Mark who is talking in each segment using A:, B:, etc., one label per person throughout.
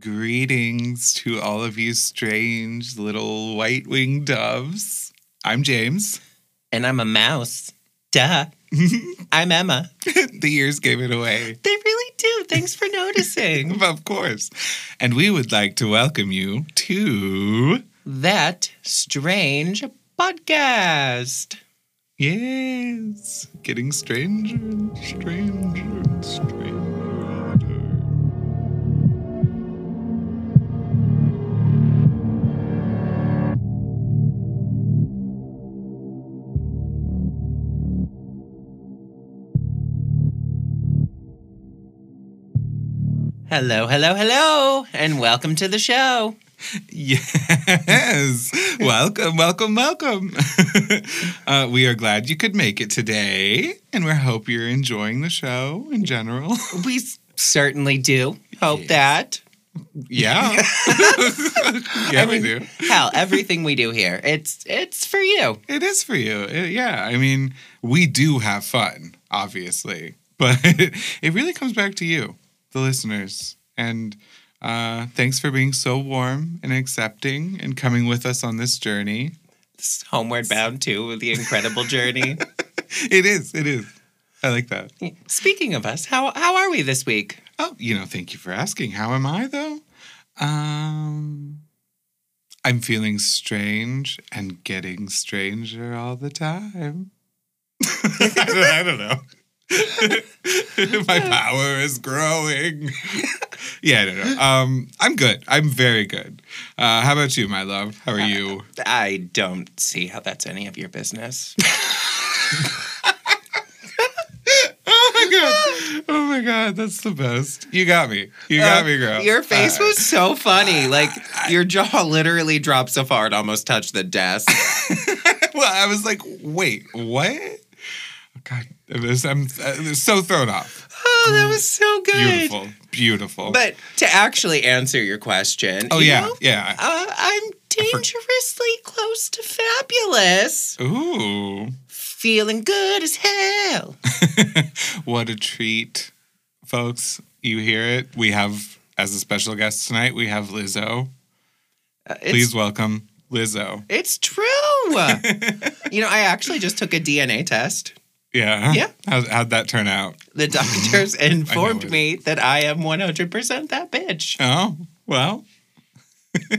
A: Greetings to all of you strange little white winged doves. I'm James.
B: And I'm a mouse. Duh. I'm Emma.
A: the ears gave it away.
B: They really do. Thanks for noticing.
A: of course. And we would like to welcome you to
B: that strange podcast.
A: Yes. Getting stranger and stranger and stranger.
B: Hello, hello, hello, and welcome to the show.
A: Yes. welcome, welcome, welcome. uh, we are glad you could make it today, and we hope you're enjoying the show in general.
B: We certainly do. Hope yes. that.
A: Yeah. yeah, I mean, we do.
B: Hell, everything we do here, it's it's for you.
A: It is for you. It, yeah. I mean, we do have fun, obviously. But it really comes back to you the listeners. And uh, thanks for being so warm and accepting and coming with us on this journey.
B: This homeward bound too, with the incredible journey.
A: it is. It is. I like that.
B: Speaking of us, how how are we this week?
A: Oh, you know, thank you for asking. How am I though? Um I'm feeling strange and getting stranger all the time. I don't know. My power is growing. yeah, I don't know. Um, I'm good. I'm very good. Uh, how about you, my love? How are uh, you?
B: I don't see how that's any of your business.
A: oh my god! Oh my god! That's the best. You got me. You got uh, me, girl.
B: Your face uh, was so funny. Like your jaw literally dropped so far it almost touched the desk.
A: well, I was like, wait, what? God, it was, I'm, uh, so thrown off.
B: Oh, that was so good.
A: Beautiful, beautiful.
B: But to actually answer your question,
A: oh
B: you
A: yeah,
B: know,
A: yeah.
B: Uh, I'm dangerously close to fabulous.
A: Ooh,
B: feeling good as hell.
A: what a treat, folks! You hear it. We have as a special guest tonight. We have Lizzo. Uh, Please welcome Lizzo.
B: It's true. you know, I actually just took a DNA test.
A: Yeah.
B: Yeah.
A: How'd, how'd that turn out?
B: The doctors informed me that I am 100% that bitch.
A: Oh, well.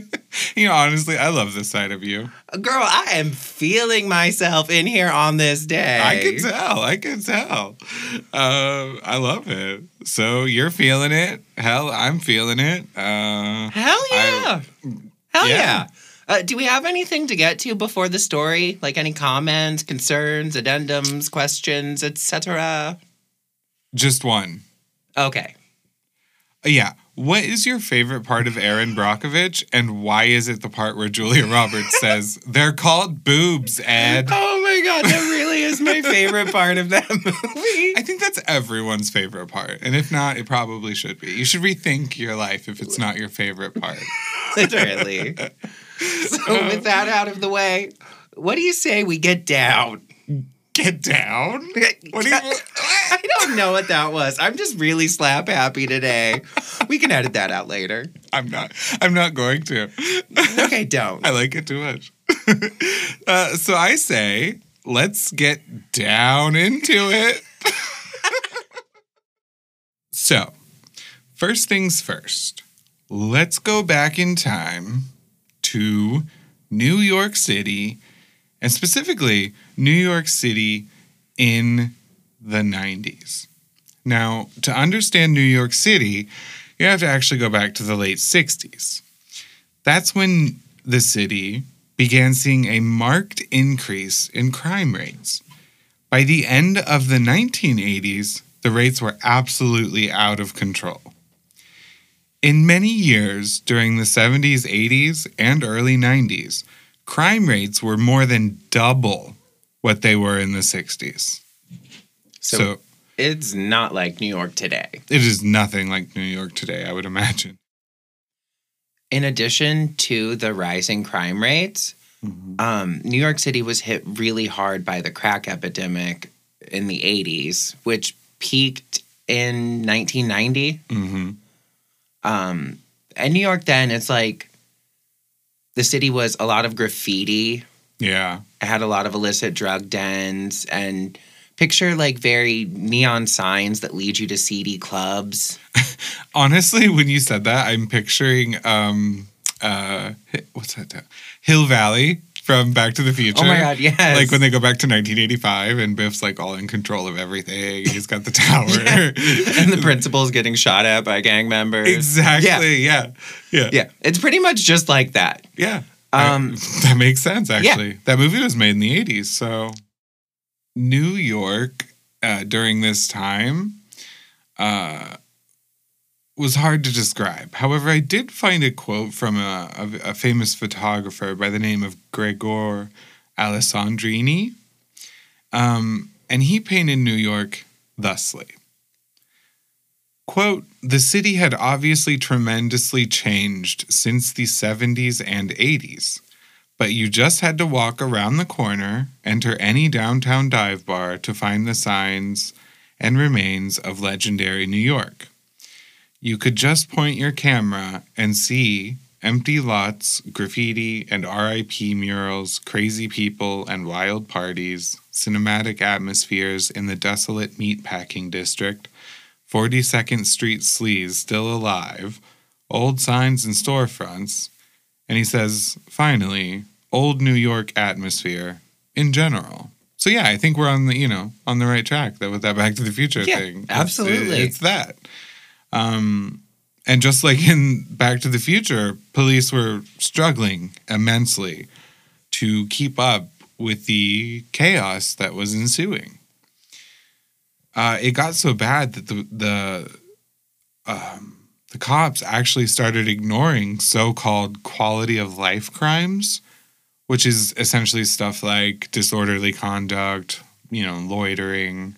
A: you know, honestly, I love this side of you.
B: Girl, I am feeling myself in here on this day.
A: I can tell. I can tell. Uh, I love it. So you're feeling it. Hell, I'm feeling it. Uh,
B: Hell yeah. I, Hell yeah. yeah. Uh, do we have anything to get to before the story? Like any comments, concerns, addendums, questions, etc.?
A: Just one.
B: Okay.
A: Uh, yeah. What is your favorite part of Erin Brockovich, and why is it the part where Julia Roberts says they're called boobs, Ed?
B: Oh my god, that really is my favorite part of that movie.
A: I think that's everyone's favorite part, and if not, it probably should be. You should rethink your life if it's not your favorite part.
B: Literally. so with that out of the way, what do you say we get down?
A: Get down?
B: What do you? I don't know what that was. I'm just really slap happy today. We can edit that out later.
A: I'm not. I'm not going to.
B: Okay, don't.
A: I like it too much. Uh, so I say, let's get down into it. so, first things first. Let's go back in time to New York City, and specifically New York City in the 90s. Now, to understand New York City, you have to actually go back to the late 60s. That's when the city began seeing a marked increase in crime rates. By the end of the 1980s, the rates were absolutely out of control. In many years during the 70s, 80s, and early 90s, crime rates were more than double what they were in the 60s.
B: So, so, it's not like New York today.
A: It is nothing like New York today, I would imagine.
B: In addition to the rising crime rates, mm-hmm. um, New York City was hit really hard by the crack epidemic in the 80s, which peaked in 1990.
A: Mm-hmm.
B: Um, And New York then, it's like the city was a lot of graffiti.
A: Yeah.
B: It had a lot of illicit drug dens and picture like very neon signs that lead you to seedy clubs.
A: Honestly, when you said that, I'm picturing um uh what's that? Hill Valley from Back to the Future.
B: Oh my god, yes.
A: Like when they go back to 1985 and Biff's like all in control of everything. He's got the tower.
B: and the principal's getting shot at by gang members.
A: exactly. Yeah. Yeah.
B: Yeah, it's pretty much just like that.
A: Yeah.
B: Um,
A: I- that makes sense, actually. That movie was made in the 80s. So, New York uh, during this time uh, was hard to describe. However, I did find a quote from a, a, a famous photographer by the name of Gregor Alessandrini. Um, and he painted New York thusly. Quote, the city had obviously tremendously changed since the 70s and 80s, but you just had to walk around the corner, enter any downtown dive bar to find the signs and remains of legendary New York. You could just point your camera and see empty lots, graffiti, and RIP murals, crazy people and wild parties, cinematic atmospheres in the desolate meatpacking district 42nd Street sleaze still alive, old signs and storefronts, and he says, finally, old New York atmosphere in general. So yeah, I think we're on the you know on the right track that with that Back to the Future
B: Yeah,
A: thing. It's-
B: absolutely.
A: it's that. Um, and just like in Back to the Future, police were struggling immensely to keep up with the chaos that was ensuing. Uh, it got so bad that the the um, the cops actually started ignoring so-called quality of life crimes, which is essentially stuff like disorderly conduct, you know, loitering,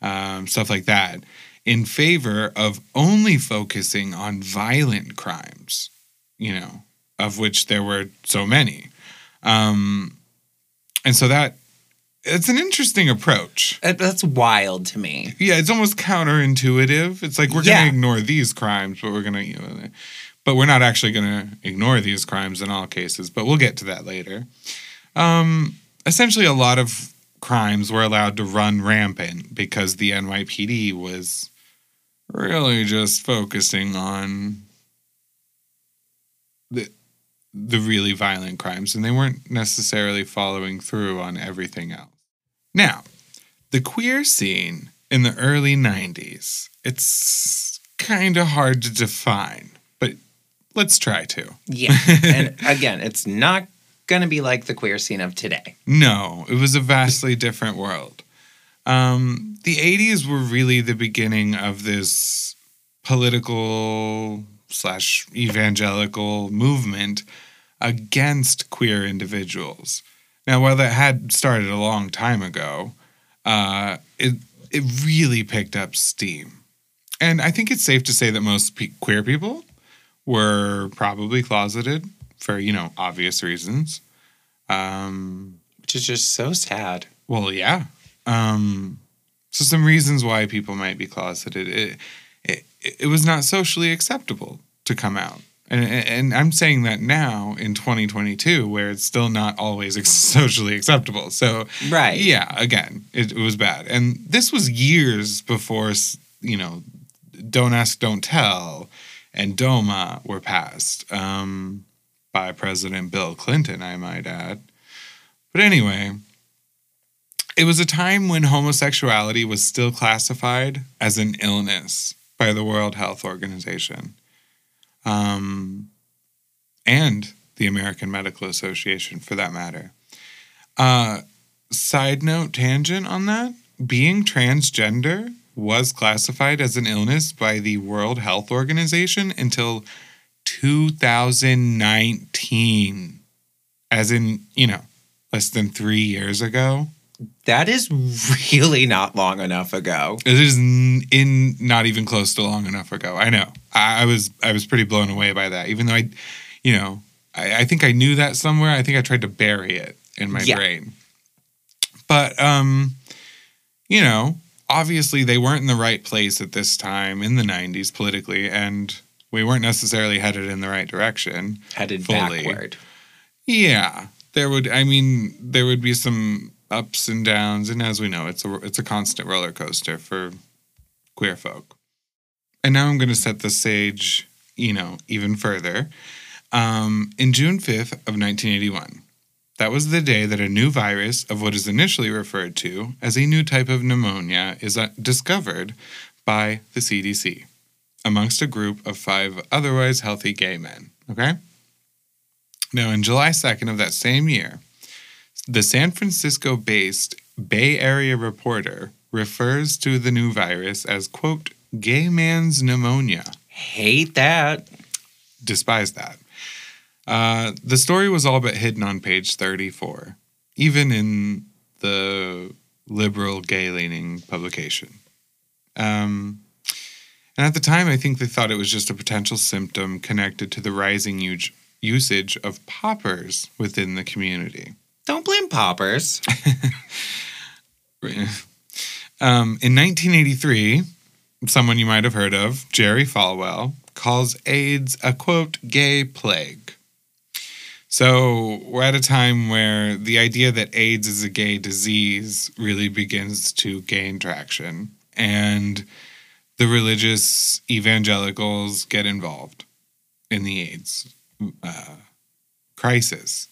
A: um, stuff like that, in favor of only focusing on violent crimes, you know, of which there were so many. Um, and so that it's an interesting approach.
B: That's wild to me.
A: Yeah, it's almost counterintuitive. It's like we're
B: Yeah.
A: going to ignore these crimes, but we're going to, you know, but we're not actually going to ignore these crimes in all cases. But we'll get to that later. Um, essentially, a lot of crimes were allowed to run rampant because the NYPD was really just focusing on the the really violent crimes, and they weren't necessarily following through on everything else. Now, the queer scene in the early 90s, it's kind of hard to define, but let's try to.
B: Yeah. and again, it's not going to be like the queer scene of today.
A: No, it was a vastly different world. Um, the 80s were really the beginning of this political slash evangelical movement against queer individuals. Now, while that had started a long time ago, uh, it it really picked up steam, and I think it's safe to say that most pe- queer people were probably closeted for you know obvious reasons. Um,
B: Which is just so sad.
A: well, yeah. Um, so some reasons why people might be closeted. It, it, it was not socially acceptable to come out. And, and I'm saying that now in 2022, where it's still not always socially acceptable. So,
B: Right.
A: yeah, again, it, it was bad. And this was years before, you know, Don't Ask, Don't Tell and DOMA were passed um, by President Bill Clinton, I might add. But anyway, it was a time when homosexuality was still classified as an illness by the World Health Organization um, and the American Medical Association, for that matter. Uh, side note tangent on that being transgender was classified as an illness by the World Health Organization until 2019, as in, you know, less than three years ago.
B: That is really not long enough ago.
A: It is in not even close to long enough ago. I know. I, I was I was pretty blown away by that. Even though I, you know, I, I think I knew that somewhere. I think I tried to bury it in my
B: Yeah.
A: brain. But um, you know, obviously they weren't in the right place at this time in the '90s politically, and we weren't necessarily headed in the right direction.
B: Headed
A: Fully.
B: backward.
A: Yeah, there would. I mean, there would be some ups and downs, and as we know, it's a it's a constant roller coaster for queer folk. And now I'm going to set the stage, you know, even further. Um, in June 5th of 1981, that was the day that a new virus of what is initially referred to as a new type of pneumonia is uh, discovered by the CDC amongst a group of five otherwise healthy gay men. Okay? Now, in July 2nd of that same year, the San Francisco based Bay Area Reporter refers to the new virus as, quote, gay man's pneumonia.
B: Hate that.
A: Despise that. Uh, the story was all but hidden on page 34, even in the liberal gay leaning publication. Um, and at the time, I think they thought it was just a potential symptom connected to the rising huge usage of poppers within the community.
B: Don't blame poppers.
A: Um, in 1983, someone you might have heard of, Jerry Falwell, calls AIDS a quote, gay plague. So we're at a time where the idea that AIDS is a gay disease really begins to gain traction, and the religious evangelicals get involved in the AIDS uh, crisis.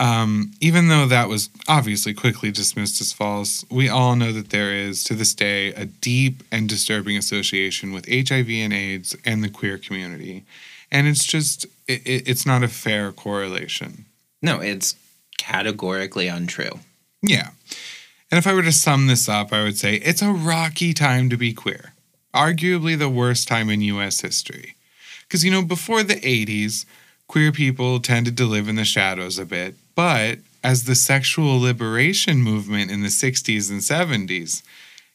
A: Um, even though that was obviously quickly dismissed as false, we all know that there is, to this day, a deep and disturbing association with HIV and AIDS and the queer community. And it's just, it, it, it's not a fair correlation.
B: No, it's categorically untrue.
A: Yeah. And if I were to sum this up, I would say it's a rocky time to be queer, arguably the worst time in US history. Because, you know, before the 80s, queer people tended to live in the shadows a bit, but as the sexual liberation movement in the 60s and 70s,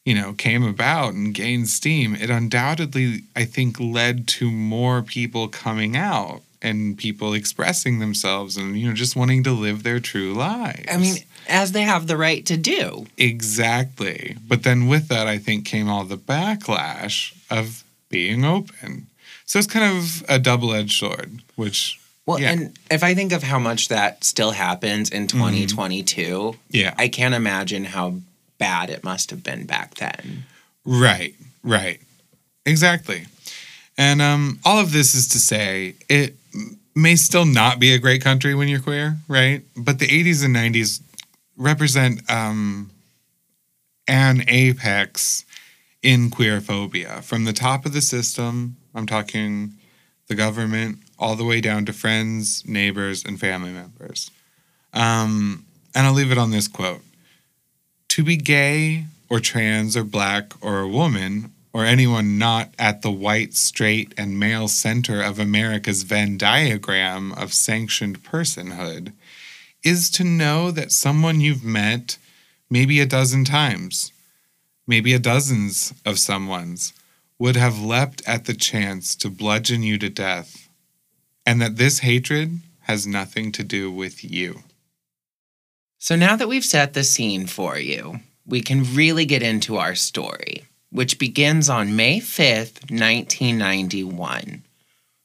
A: you know, came about and gained steam, it undoubtedly, I think, led to more people coming out and people expressing themselves and, you know, just wanting to live their true lives.
B: I mean, as they have the right to do.
A: Exactly. But then with that, I think came all the backlash of being open. So it's kind of a double edged sword, which,
B: Well,
A: Yeah.
B: and if I think of how much that still happens in 2022,
A: yeah.
B: I can't imagine how bad it must have been back then.
A: Right, right. Exactly. And um, all of this is to say it may still not be a great country when you're queer, right? But the 80s and 90s represent um, an apex in queerphobia. From the top of the system, I'm talking the government, all the way down to friends, neighbors, and family members. Um, and I'll leave it on this quote To be gay or trans or black or a woman or anyone not at the white, straight, and male center of America's Venn diagram of sanctioned personhood is to know that someone you've met maybe a dozen times, maybe a dozens of someone's, would have leapt at the chance to bludgeon you to death, and that this hatred has nothing to do with you.
B: So now that we've set the scene for you, we can really get into our story, which begins on May 5th, 1991,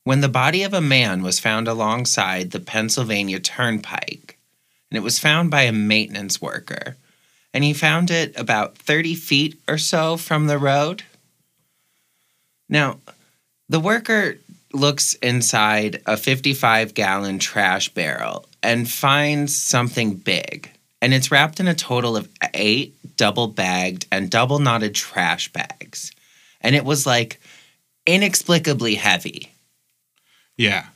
B: when the body of a man was found alongside the Pennsylvania Turnpike. And it was found by a maintenance worker. And he found it about 30 feet or so from the road. Now, the worker looks inside a 55 gallon trash barrel and finds something big. And it's wrapped in a total of eight double bagged and double knotted trash bags. And it was like inexplicably heavy.
A: Yeah.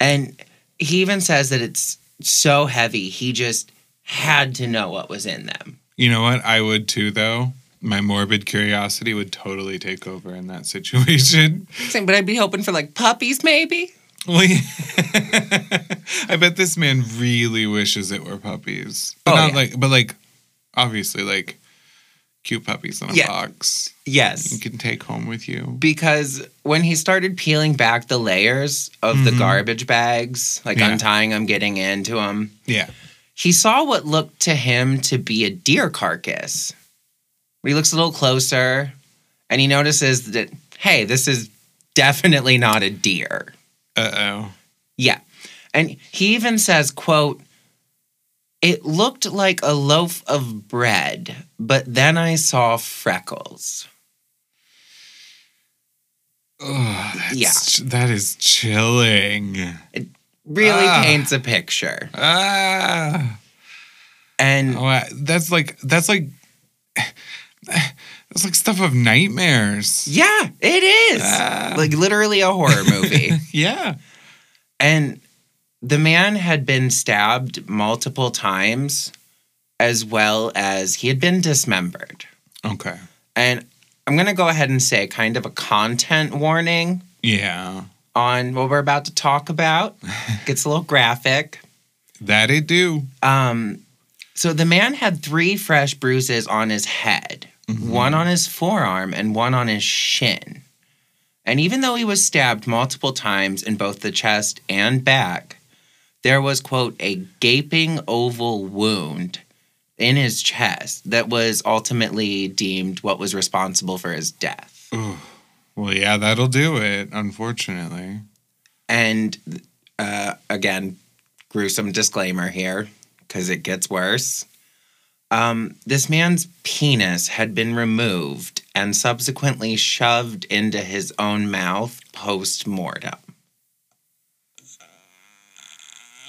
B: And he even says that it's so heavy, he just had to know what was in them.
A: You know what? I would too, though. My morbid curiosity would totally take over in that situation.
B: Same, But I'd be hoping for like puppies, maybe.
A: Well, yeah. I bet this man really wishes it were puppies. But
B: Oh,
A: not
B: yeah.
A: like, but like, obviously, like cute puppies in a
B: Yeah.
A: box
B: Yes, you
A: can take home with you.
B: Because when he started peeling back the layers of the
A: Mhm.
B: garbage bags, like untying them, getting into them,
A: Yeah.
B: he saw what looked to him to be a deer carcass. He looks a little closer and he notices that, hey, this is definitely not a deer.
A: Uh oh.
B: Yeah. And he even says, quote, it looked like a loaf of bread, but then I saw freckles.
A: Oh, that's, That is chilling.
B: It really
A: Ah.
B: paints a picture.
A: Ah.
B: And
A: Oh, that's like that's like that's like stuff of nightmares.
B: yeah, it is.
A: Ah.
B: Like literally a horror movie.
A: Yeah.
B: and the man had been stabbed multiple times, as well as he had been dismembered.
A: Okay.
B: And I'm going to go ahead and say kind of a content warning
A: Yeah.
B: on what we're about to talk about. Gets a little graphic.
A: That it do.
B: Um, so the man had three fresh bruises on his head, one on his forearm and one on his shin. And even though he was stabbed multiple times in both the chest and back, there was, quote, a gaping oval wound in his chest that was ultimately deemed what was responsible for his death.
A: Well, yeah, that'll do it, unfortunately.
B: And uh, again, gruesome disclaimer here because it gets worse. Um, this man's penis had been removed and subsequently shoved into his own mouth post mortem.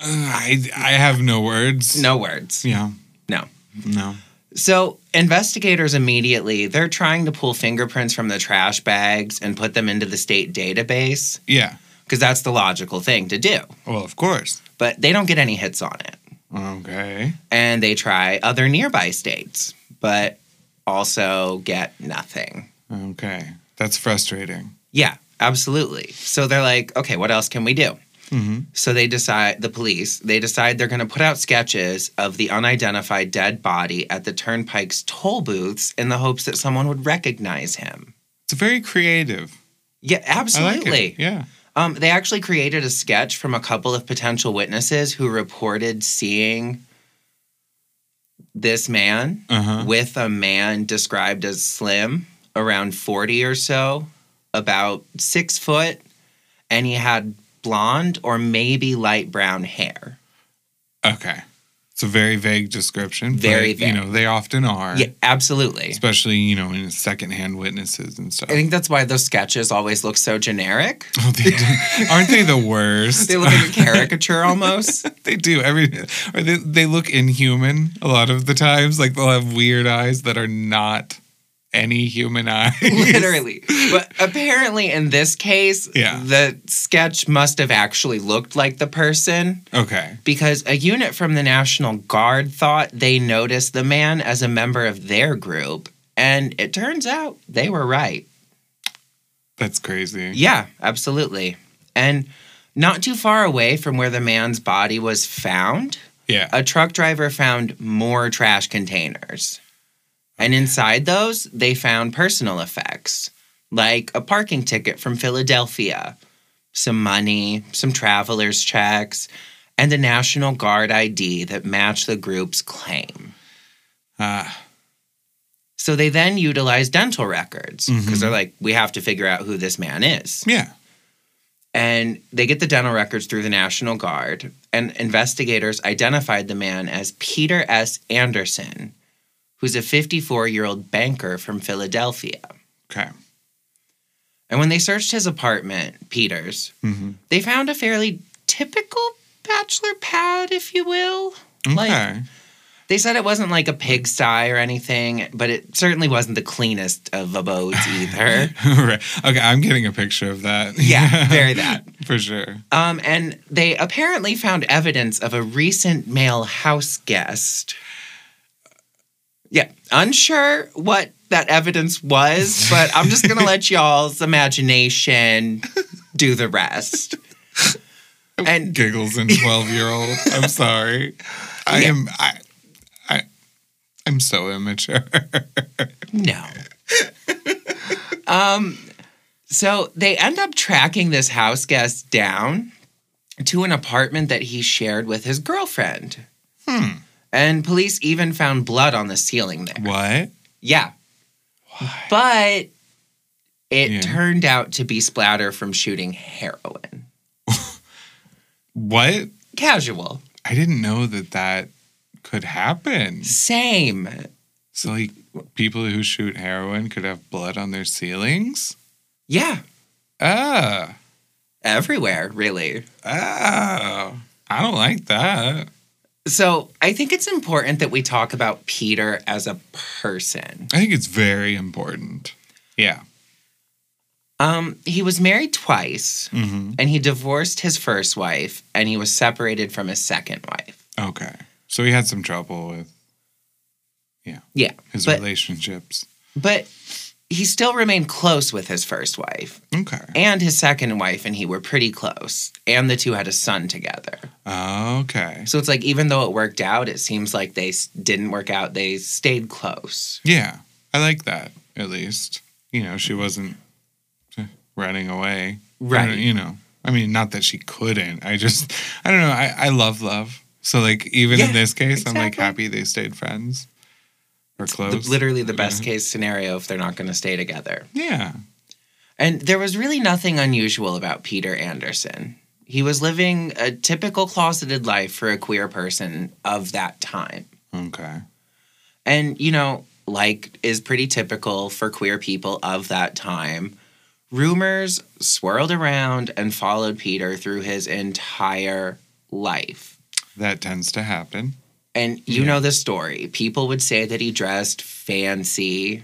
A: I I have no words.
B: No words.
A: Yeah.
B: No.
A: No.
B: So investigators immediately they're trying to pull fingerprints from the trash bags and put them into the state database
A: Yeah.
B: because that's the logical thing to do.
A: Well, of course.
B: But they don't get any hits on it.
A: Okay.
B: and they try other nearby states, but also get nothing.
A: Okay. That's frustrating.
B: Yeah, absolutely. So they're like, okay, what else can we do?
A: Mm-hmm.
B: So they decide, the police, they decide they're going to put out sketches of the unidentified dead body at the turnpike's toll booths in the hopes that someone would recognize him.
A: It's very creative.
B: Yeah,
A: like
B: absolutely.
A: it. Yeah.
B: Um, they actually created a sketch from a couple of potential witnesses who reported seeing this man
A: Uh huh.
B: with a man described as slim, around 40 or so, about six foot, and he had blonde or maybe light brown hair.
A: Okay. It's a very vague description.
B: Very
A: but, You know, they often are.
B: Yeah, absolutely.
A: Especially, you know, in secondhand witnesses and stuff.
B: I think that's why those sketches always look so generic.
A: Oh, they do. Aren't they the worst?
B: They look like a caricature almost.
A: They do every, or they they look inhuman a lot of the times. Like they'll have weird eyes that are not any human eyes.
B: Literally. But apparently, in this case,
A: Yeah.
B: the sketch must have actually looked like the person
A: Okay.
B: because a unit from the National Guard thought they noticed the man as a member of their group. And it turns out they were right.
A: That's crazy.
B: Yeah, absolutely. And not too far away from where the man's body was found,
A: Yeah.
B: a truck driver found more trash containers. And inside those, they found personal effects, like a parking ticket from Philadelphia, some money, some traveler's checks, and a National Guard ID that matched the group's claim.
A: Ah.
B: So they then utilized dental records because
A: Mhm.
B: they're like, we have to figure out who this man is.
A: yeah.
B: And they get the dental records through the National Guard, and investigators identified the man as Peter S. Anderson, who's a 54 year old banker from Philadelphia.
A: Okay.
B: And when they searched his apartment, Peter's,
A: hmm
B: they found a fairly typical bachelor pad, if you will.
A: Okay.
B: Like, they said it wasn't like a pigsty or anything, but it certainly wasn't the cleanest of abodes either.
A: right. Okay. I'm getting a picture of that.
B: yeah, very that.
A: For sure.
B: Um, and they apparently found evidence of a recent male house guest. Yeah, unsure what that evidence was, but I'm just gonna let y'all's imagination do the rest. And
A: Giggles and 12 year old. I'm sorry. I
B: Yeah.
A: am. I. I. I'm so immature.
B: no. um, so they end up tracking this house guest down to an apartment that he shared with his girlfriend.
A: Hmm.
B: And police even found blood on the ceiling there.
A: What?
B: Yeah.
A: Why?
B: But It
A: Yeah.
B: turned out to be splatter from shooting heroin.
A: What?
B: Casual.
A: I didn't know that that could happen.
B: Same.
A: So, like, people who shoot heroin could have blood on their ceilings?
B: Yeah.
A: Ah,
B: Everywhere, really.
A: ah. I don't like that.
B: So I think it's important that we talk about Peter as a person.
A: I think it's very important. Yeah.
B: Um, he was married twice,
A: hmm
B: and he divorced his first wife, and he was separated from his second wife.
A: Okay. So he had some trouble with
B: yeah, Yeah,
A: his
B: but
A: relationships.
B: but he still remained close with his first wife
A: Okay.
B: and his second wife, and he were pretty close, and the two had a son together.
A: Okay.
B: So it's like even though it worked out, it seems like they didn't work out. They stayed close.
A: Yeah. I like that, at least. You know, she wasn't eh, running away.
B: Right.
A: You know, I mean, not that she couldn't. I just, I don't know. I, I love love. So, like, even
B: Yeah,
A: in this case, I'm like happy they stayed friends or
B: The- literally the best
A: Yeah.
B: case scenario if they're not going to stay together.
A: Yeah.
B: And there was really nothing unusual about Peter Anderson. He was living a typical closeted life for a queer person of that time.
A: Okay.
B: And, you know, like is pretty typical for queer people of that time, rumors swirled around and followed Peter through his entire life.
A: That tends to happen.
B: And you
A: Yeah.
B: know the story. People would say that he dressed fancy,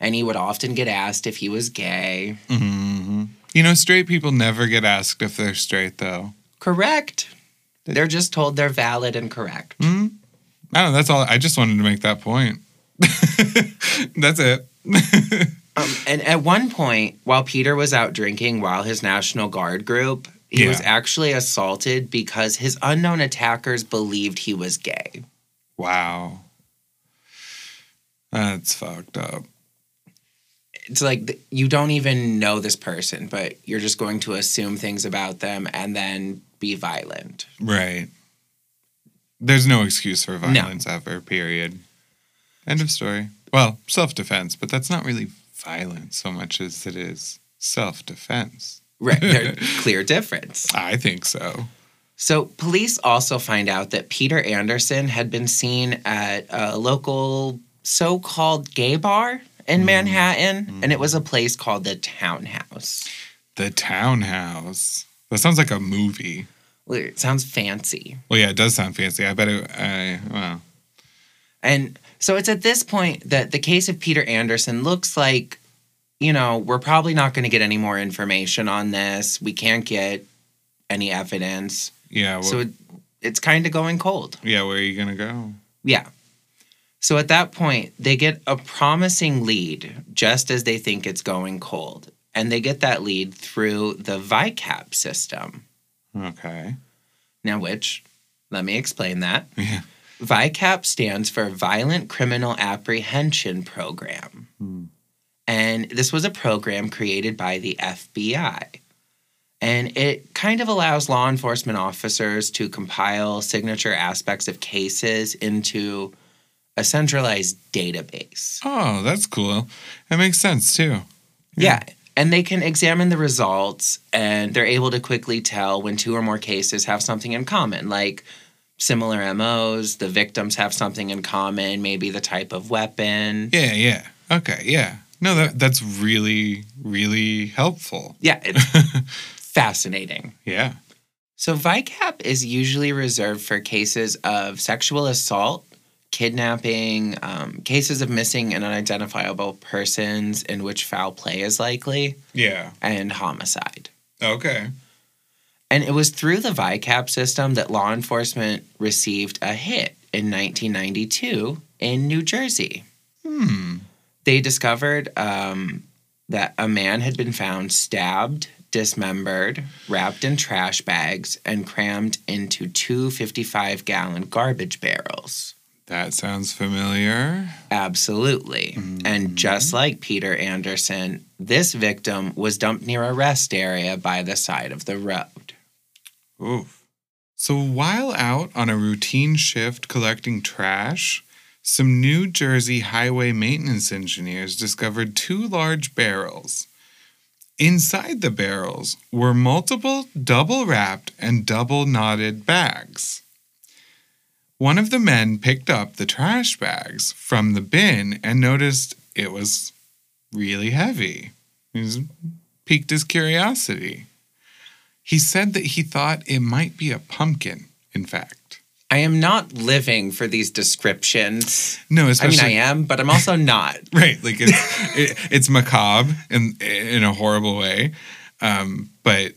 B: and he would often get asked if he was gay.
A: hmm You know, straight people never get asked if they're straight, though.
B: Correct. They're just told they're valid and correct.
A: Hmm? I don't know. That's all. I just wanted to make that point. that's it.
B: Um, and at one point, while Peter was out drinking while his National Guard group, he was actually assaulted because his unknown attackers believed he was gay.
A: wow. That's fucked up.
B: It's like you don't even know this person, but you're just going to assume things about them and then be violent.
A: Right. There's no excuse for violence ever, period. End of story. Well, self defense, but that's not really violence so much as it is self defense.
B: Right. There's clear difference.
A: I think so.
B: So, police also find out that Peter Anderson had been seen at a local so called gay bar in mm-hmm. Manhattan, and it mm-hmm. was a place called the Townhouse.
A: The townhouse. That sounds like a movie.
B: Well, It sounds fancy.
A: Well, yeah, it does sound fancy. I bet it. I well,
B: And so it's at this point that the case of Peter Anderson looks like, you know, we're probably not going to get any more information on this. We can't get any evidence.
A: yeah. Well,
B: so it, it's kind of going cold.
A: yeah, where are you gonna go?
B: Yeah. So at that point, they get a promising lead just as they think it's going cold. And they get that lead through the VICAP system.
A: Okay.
B: Now, which, let me explain that.
A: Yeah.
B: VICAP stands for Violent Criminal Apprehension Program.
A: Hmm.
B: And this was a program created by the FBI. And it kind of allows law enforcement officers to compile signature aspects of cases into a centralized database.
A: Oh, that's cool. That makes sense too.
B: Yeah. And they can examine the results and they're able to quickly tell when two or more cases have something in common, like similar MOs, the victims have something in common, maybe the type of weapon.
A: Yeah, yeah. Okay, yeah. No, that that's really, really helpful.
B: Yeah, it's fascinating.
A: Yeah.
B: So, VICAP is usually reserved for cases of sexual assault, kidnapping, um, cases of missing and unidentifiable persons in which foul play is likely,
A: Yeah.
B: and homicide.
A: Okay.
B: And it was through the VICAP system that law enforcement received a hit in 1992 in New Jersey.
A: Hmm.
B: They discovered um, that a man had been found stabbed, dismembered, wrapped in trash bags, and crammed into two 55 gallon garbage barrels.
A: That sounds familiar.
B: Absolutely. And just like Peter Anderson, this victim was dumped near a rest area by the side of the road.
A: Oof. So while out on a routine shift collecting trash, some New Jersey highway maintenance engineers discovered two large barrels Inside the barrels were multiple double wrapped and double knotted bags. One of the men picked up the trash bags from the bin and noticed it was really heavy. He piqued his curiosity. He said that he thought it might be a pumpkin, in fact.
B: I am not living for these descriptions.
A: No,
B: I mean, I am, but I'm also not.
A: right. Like it's it, it's macabre in in a horrible way, um, but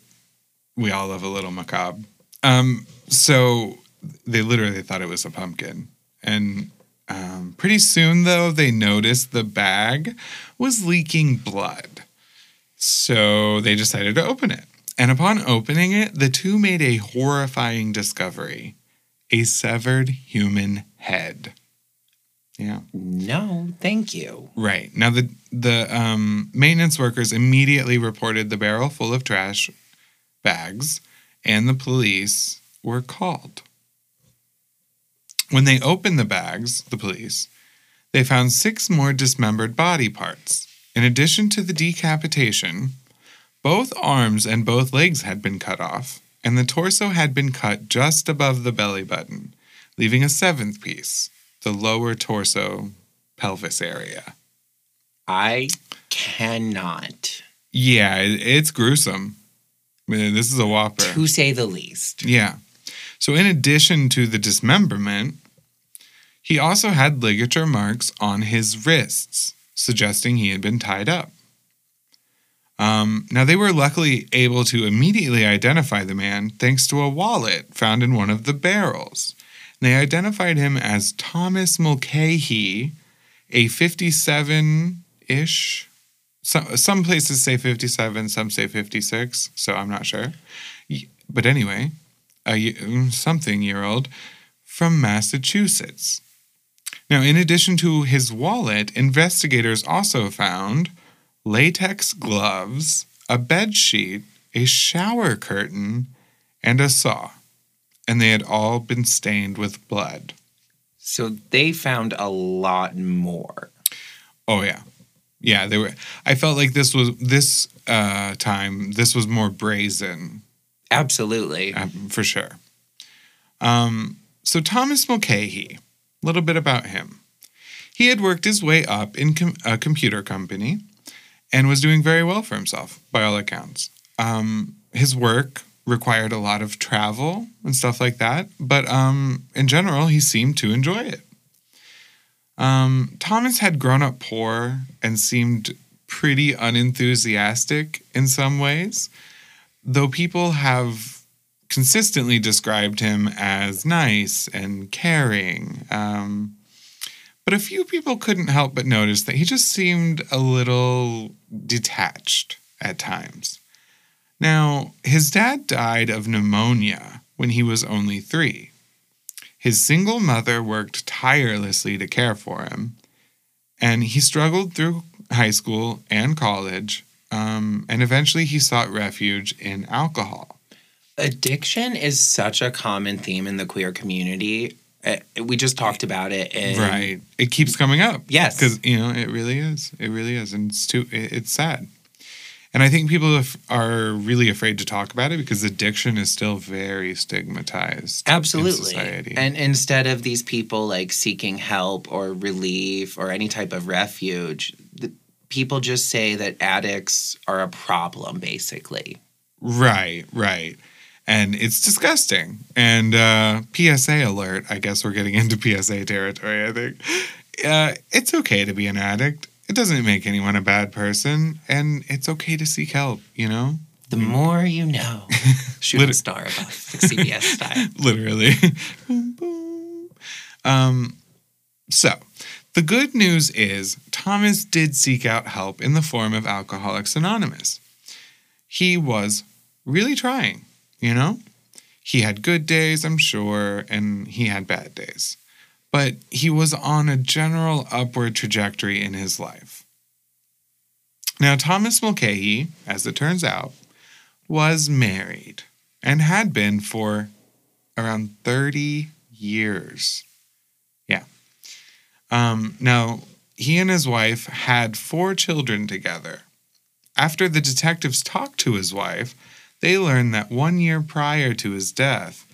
A: we all love a little macabre. Um, so they literally thought it was a pumpkin, and um, pretty soon though they noticed the bag was leaking blood, so they decided to open it. And upon opening it, the two made a horrifying discovery: a severed human head. Yeah.
B: No, thank you.
A: Right. Now the the um, maintenance workers immediately reported the barrel full of trash bags and the police were called. When they opened the bags, the police, they found six more dismembered body parts. In addition to the decapitation, both arms and both legs had been cut off, and the torso had been cut just above the belly button, leaving a seventh piece, the lower torso pelvis area.
B: I cannot,
A: Yeah, it's gruesome. This is a whopper.
B: to say the least.
A: Yeah. So, in addition to the dismemberment, he also had ligature marks on his wrists, suggesting he had been tied up. Um, now, they were luckily able to immediately identify the man thanks to a wallet found in one of the barrels. And They identified him as Thomas Mulcahy, a 57 ish. Some, some places say 57, some say 56, so I'm not sure. But anyway, a mm, something year old from Massachusetts. Now, in addition to his wallet, investigators also found latex gloves, a bed sheet, a shower curtain, and a saw. And they had all been stained with blood.
B: So they found a lot more.
A: Oh yeah, yeah. They were. I felt like this was this uh, time. This was more brazen
B: Absolutely.
A: uh, for sure. Um, so Thomas Mulcahy, a little bit about him. He had worked his way up in com- a computer company and was doing very well for himself by all accounts. Um, his work required a lot of travel and stuff like that, but um, in general, he seemed to enjoy it. Um, Thomas had grown up poor and seemed pretty unenthusiastic in some ways, though people have consistently described him as nice and caring. Um, but a few people couldn't help but notice that he just seemed a little detached at times. Now, his dad died of pneumonia when he was only three. His single mother worked tirelessly to care for him, and he struggled through high school and college, um, and eventually he sought refuge in alcohol.
B: Addiction is such a common theme in the queer community. Uh, We just talked about it. In,
A: right it keeps coming up
B: Yes.
A: because you know it really is it really is and it's too it- it's sad and i think people are really afraid to talk about it because addiction is still very stigmatized in
B: Absolutely.
A: society
B: And instead of these people like seeking help or relief or any type of refuge, the, people just say that addicts are a problem, basically.
A: right right and it's disgusting and uh psa alert i guess we're getting into psa territory i think uh it's okay to be an addict it doesn't make anyone a bad person and it's okay to seek help you know
B: The more you know. Shooting
A: Liter-
B: star above, like CBS style.
A: literally. boom, boom. Um, so, the good news is Thomas did seek out help in the form of Alcoholics Anonymous. He was really trying, you know? He had good days, I'm sure, and he had bad days. But he was on a general upward trajectory in his life. Now, Thomas Mulcahy, as it turns out, was married and had been for around 30 years. Yeah. Um, now, he and his wife had four children together. after the detectives talked to his wife, they learned that one year prior to his death,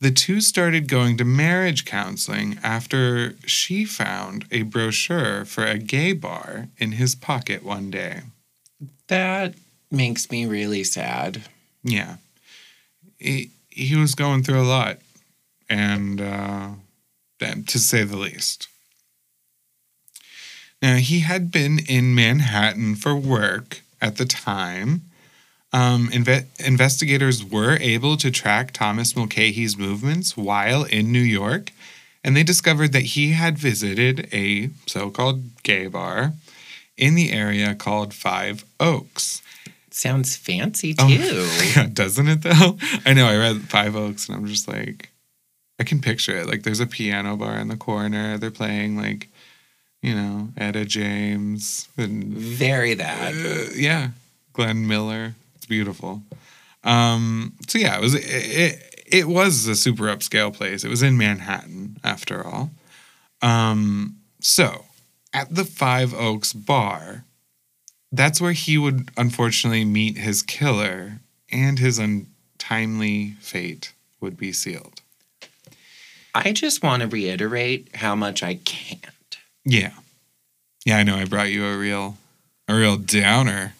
A: the two started going to marriage counseling after she found a brochure for a gay bar in his pocket one day.
B: That makes me really sad.
A: Yeah. He, he was going through a lot, and uh, to say the least. Now, he had been in Manhattan for work at the time. Um, inve- investigators were able to track Thomas Mulcahy's movements while in New York, and they discovered that he had visited a so called gay bar in the area called Five Oaks.
B: Sounds fancy too.
A: Oh, yeah, doesn't it though? I know. I read Five Oaks and I'm just like, I can picture it. Like, there's a piano bar in the corner. They're playing like you know, Etta James and
B: very that.
A: Uh, yeah, Glenn Miller. It's beautiful. Um, so yeah, it was it, it, it was a super upscale place. It was in Manhattan after all. Um, so at the Five Oaks bar, that's where he would unfortunately meet his killer and his untimely fate would be sealed.
B: I just want to reiterate how much I can't
A: yeah. Yeah, I know I brought you a real a real downer.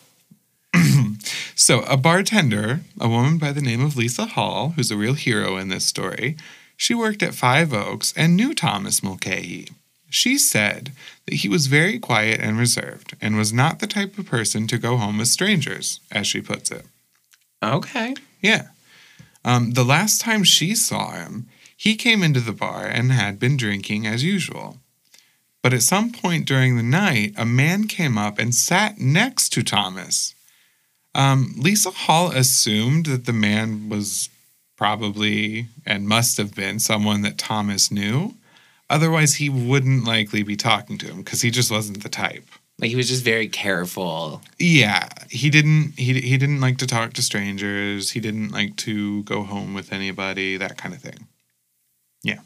A: So, a bartender, a woman by the name of Lisa Hall, who's a real hero in this story, she worked at Five Oaks and knew Thomas Mulcahy. She said that he was very quiet and reserved and was not the type of person to go home with strangers, as she puts it.
B: Okay.
A: Yeah. Um, the last time she saw him, he came into the bar and had been drinking as usual. But at some point during the night, a man came up and sat next to Thomas. Um, Lisa Hall assumed that the man was probably and must have been someone that Thomas knew. Otherwise, he wouldn't likely be talking to him because he just wasn't the type.
B: Like he was just very careful.
A: Yeah, he didn't. He he didn't like to talk to strangers. He didn't like to go home with anybody. That kind of thing. Yeah.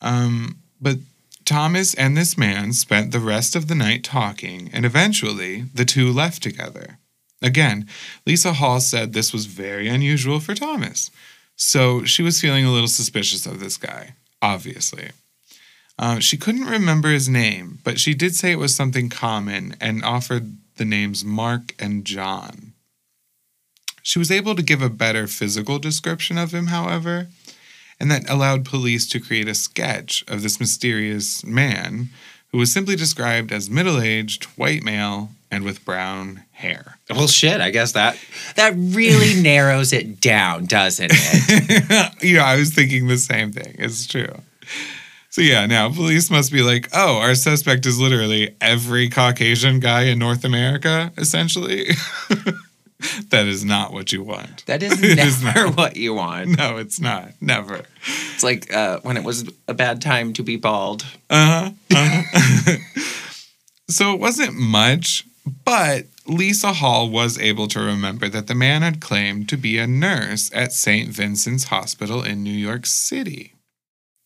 A: Um, but Thomas and this man spent the rest of the night talking, and eventually the two left together. Again, Lisa Hall said this was very unusual for Thomas, so she was feeling a little suspicious of this guy, obviously. Uh, she couldn't remember his name, but she did say it was something common and offered the names Mark and John. She was able to give a better physical description of him, however, and that allowed police to create a sketch of this mysterious man who was simply described as middle-aged white male and with brown hair.
B: Well, shit, I guess that that really narrows it down, doesn't it?
A: yeah, I was thinking the same thing. It's true. So yeah, now police must be like, "Oh, our suspect is literally every Caucasian guy in North America, essentially." that is not what you want.
B: That is never is what you want.
A: No, it's not. Never.
B: It's like uh, when it was a bad time to be bald.
A: Uh huh. Uh-huh. so it wasn't much, but Lisa Hall was able to remember that the man had claimed to be a nurse at St. Vincent's Hospital in New York City.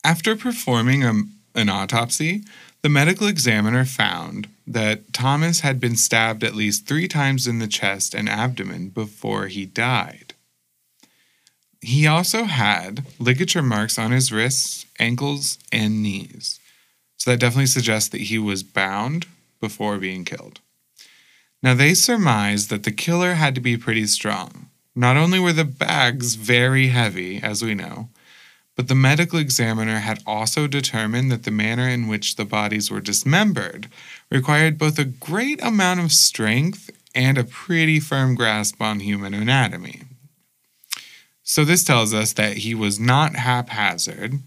A: After performing a, an autopsy, the medical examiner found that Thomas had been stabbed at least three times in the chest and abdomen before he died. He also had ligature marks on his wrists, ankles, and knees. So that definitely suggests that he was bound before being killed. Now, they surmised that the killer had to be pretty strong. Not only were the bags very heavy, as we know, but the medical examiner had also determined that the manner in which the bodies were dismembered required both a great amount of strength and a pretty firm grasp on human anatomy. So, this tells us that he was not haphazard.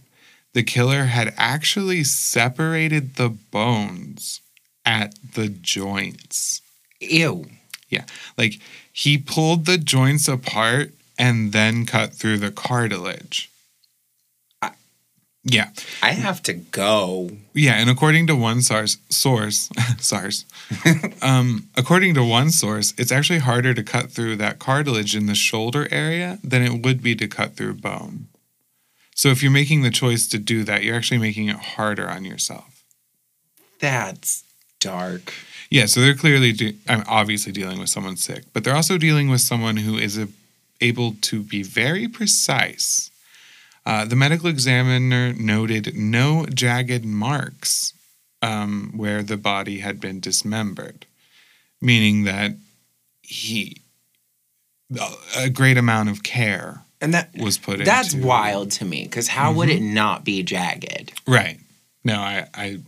A: The killer had actually separated the bones at the joints.
B: Ew.
A: Yeah. Like he pulled the joints apart and then cut through the cartilage. Yeah.
B: I have to go.
A: Yeah, and according to one source, source, SARS, um, according to one source, it's actually harder to cut through that cartilage in the shoulder area than it would be to cut through bone. So if you're making the choice to do that, you're actually making it harder on yourself.
B: That's dark.
A: Yeah, so they're clearly, de- I'm obviously dealing with someone sick, but they're also dealing with someone who is a, able to be very precise. Uh, the medical examiner noted no jagged marks um, where the body had been dismembered, meaning that he, a great amount of care
B: And that
A: was put in.
B: that's
A: into
B: wild to me because how would it not be jagged?
A: Right. No, I, I,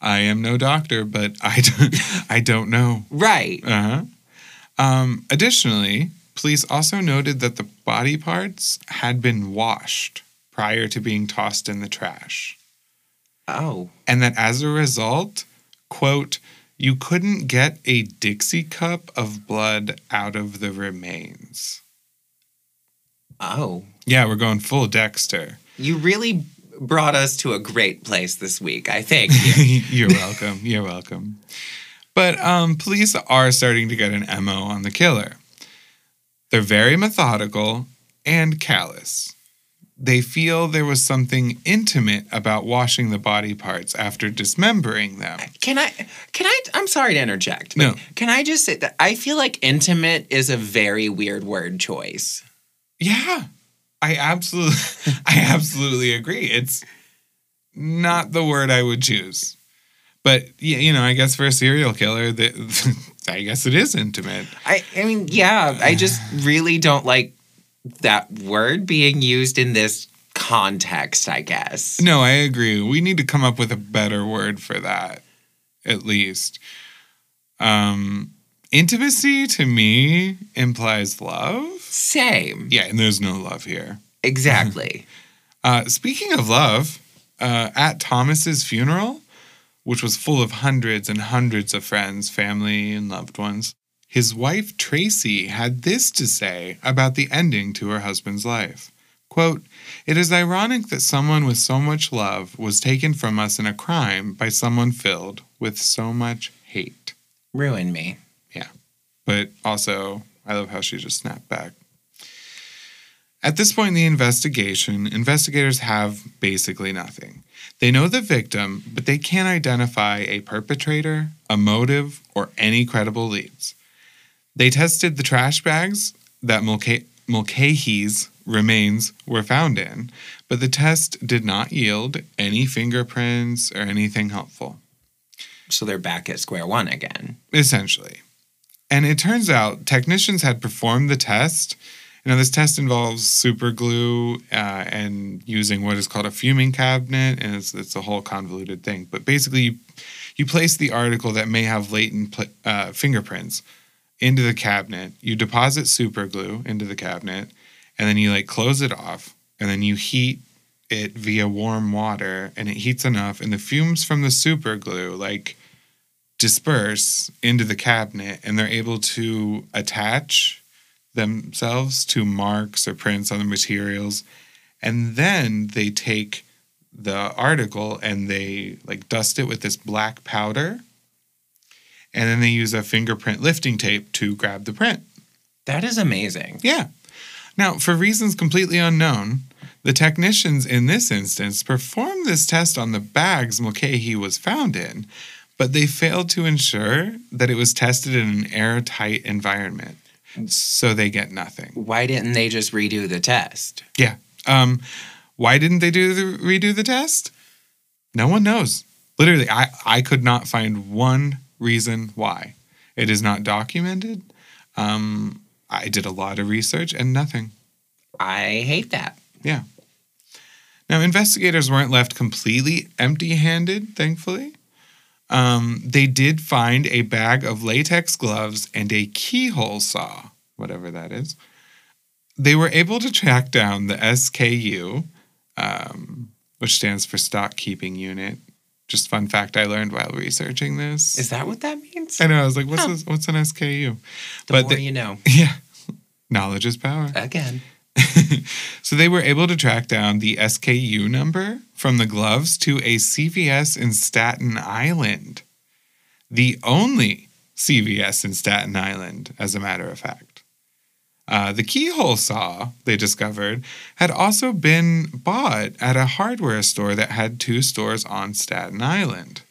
A: I am no doctor, but I don't, I don't know.
B: Right.
A: Uh huh. Um, additionally, police also noted that the body parts had been washed prior to being tossed in the trash,
B: Oh.
A: and that as a result, quote, you couldn't get a Dixie cup of blood out of the remains.
B: Oh.
A: Yeah, we're going full Dexter.
B: You really brought us to a great place this week. I thank you.
A: You're welcome. You're welcome. But um, police are starting to get an MO on the killer. They're very methodical and callous. They feel there was something intimate about washing the body parts after dismembering them.
B: Can I? Can I? I'm sorry to interject. but
A: No.
B: Can I just say that I feel like intimate is a very weird word choice.
A: Yeah, I absolutely, I absolutely agree. It's not the word I would choose, but yeah, you know, I guess for a serial killer, that I guess it is intimate.
B: I. I mean, yeah. I just really don't like that word being used in this context. I guess.
A: No, I agree. We need to come up with a better word for that, at least. Um, intimacy to me implies love.
B: Same.
A: Yeah, and there's no love here.
B: Exactly.
A: Uh, speaking of love, uh, at Thomas's funeral, which was full of hundreds and hundreds of friends, family, and loved ones, his wife Tracy had this to say about the ending to her husband's life. Quote, It is ironic that someone with so much love was taken from us in a crime by someone filled with so much hate.
B: Ruin me. Yeah.
A: But also, I love how she just snapped back. At this point in the investigation, investigators have basically nothing. They know the victim, but they can't identify a perpetrator, a motive, or any credible leads. They tested the trash bags that Mulca- Mulcahy's remains were found in, but the test did not yield any fingerprints or anything helpful.
B: So they're back at square one again.
A: essentially. And it turns out technicians had performed the test. You know, this test involves super glue uh, and using what is called a fuming cabinet, and it's, it's a whole convoluted thing. But basically, you, you place the article that may have latent uh, fingerprints into the cabinet. You deposit super glue into the cabinet, and then you like close it off, and then you heat it via warm water, and it heats enough, and the fumes from the super glue like disperse into the cabinet and they're able to attach themselves to marks or prints on the materials and then they take the article and they like dust it with this black powder and then they use a fingerprint lifting tape to grab the print
B: That is amazing.
A: yeah now for reasons completely unknown the technicians in this instance performed this test on the bags mulcahy was found in but they failed to ensure that it was tested in an airtight environment. So they get nothing.
B: Why didn't they just redo the test?
A: Yeah. Um, why didn't they do the redo the test? No one knows. Literally, I, I could not find one reason why. It is not documented. Um, I did a lot of research and nothing.
B: I hate that.
A: Yeah. Now, investigators weren't left completely empty handed, thankfully. Um, they did find a bag of latex gloves and a keyhole saw, whatever that is. They were able to track down the SKU, um, which stands for Stock Keeping Unit. Just fun fact I learned while researching this.
B: Is that what that means?
A: I know. I was like, what's
B: Huh.
A: this, what's an SKU?
B: The
A: but
B: more
A: the-
B: you know.
A: Yeah, knowledge is power.
B: Again.
A: so they were able to track down the SKU number from the gloves to a CVS in Staten Island. The only CVS in Staten Island, as a matter of fact. Uh, the keyhole saw, they discovered, had also been bought at a hardware store that had two stores on Staten Island.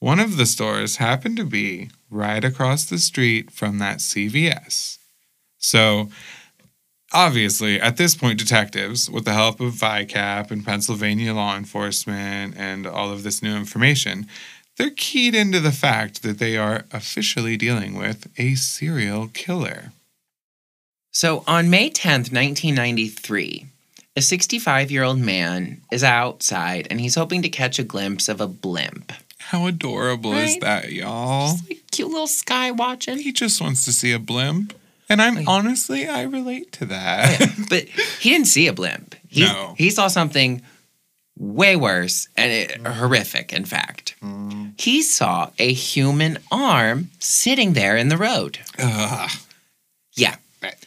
A: one of the stores happened to be right across the street from that CVS. So, obviously, at this point, detectives, with the help of VICAP and Pennsylvania law enforcement and all of this new information, they're keyed into the fact that they are officially dealing with a serial killer.
B: So on May 10th, 1993, a 65 year old man is outside and he's hoping to catch a glimpse of a blimp.
A: How adorable is that, y'all?
B: Just like cute little sky watching.
A: He just wants to see a blimp. And I'm
B: Like-
A: honestly, I relate to that.
B: but he didn't see a blimp. He,
A: No.
B: he saw something way worse and it, horrific, in fact. He saw a human arm sitting there in the road.
A: Ugh.
B: Yeah.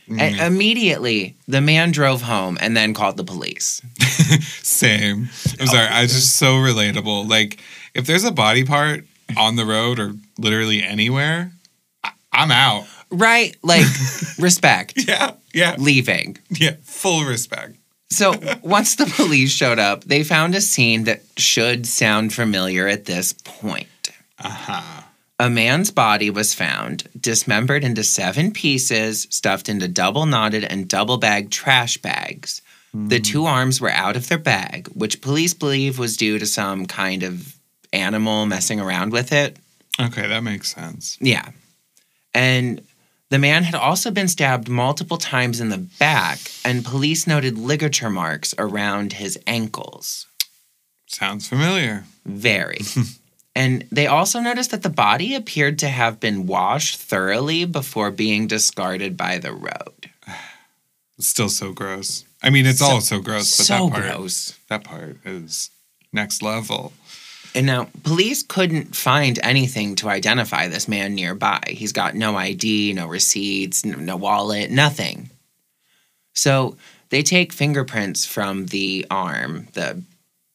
A: Mm.
B: And immediately, the man drove home and then called the police.
A: Same. I'm sorry. I just so relatable. Like, if there's a body part on the road or literally anywhere, I- I'm out.
B: Right? Like, respect.
A: Yeah. Yeah.
B: Leaving.
A: Yeah. Full respect.
B: So once the police showed up, they found a scene that should sound familiar at this point.
A: Uh huh.
B: A man's body was found, dismembered into seven pieces, stuffed into double knotted and double bagged trash bags. The two arms were out of their bag, which police believe was due to some kind of animal messing around with it.
A: Okay. That makes sense.
B: Yeah. And the man had also been stabbed multiple times in the back, and police noted ligature marks around his ankles.
A: Sounds familiar.
B: Very. and they also noticed that the body appeared to have been washed thoroughly before being discarded by the road.
A: It's still so gross. I mean, it's
B: So-
A: all so gross, but
B: so
A: that part,
B: gross.
A: that part is next level.
B: And now, police couldn't find anything to identify this man nearby. He's got no ID, no receipts, no, no wallet, nothing. So they take fingerprints from the arm, the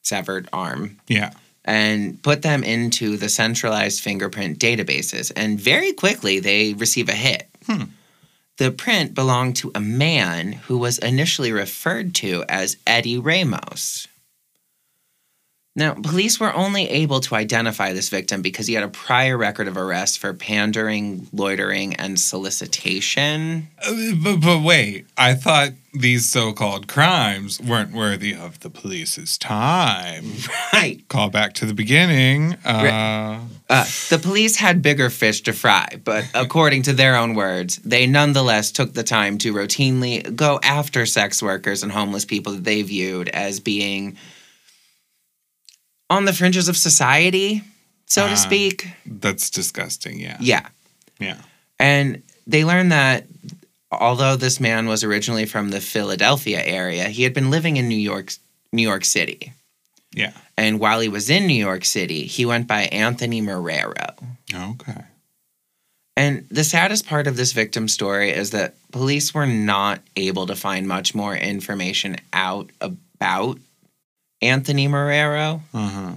B: severed arm,
A: Yeah.
B: and put them into the centralized fingerprint databases. And very quickly, they receive a hit.
A: Hmm.
B: The print belonged to a man who was initially referred to as Eddie Ramos. Now, police were only able to identify this victim because he had a prior record of arrest for pandering, loitering, and solicitation.
A: Uh, But, but wait, I thought these so called crimes weren't worthy of the police's time.
B: Right.
A: Call back to the beginning. Uh,
B: Uh, the police had bigger fish to fry, but according to their own words, they nonetheless took the time to routinely go after sex workers and homeless people that they viewed as being on the fringes of society, so to
A: Ah.
B: speak.
A: that's disgusting. Yeah.
B: Yeah.
A: Yeah.
B: And they learned that although this man was originally from the Philadelphia area, he had been living in New York, New York City.
A: Yeah.
B: And while he was in New York City, he went by Anthony Marrero.
A: Okay.
B: And the saddest part of this victim story is that police were not able to find much more information out about Anthony Marrero.
A: Uh huh.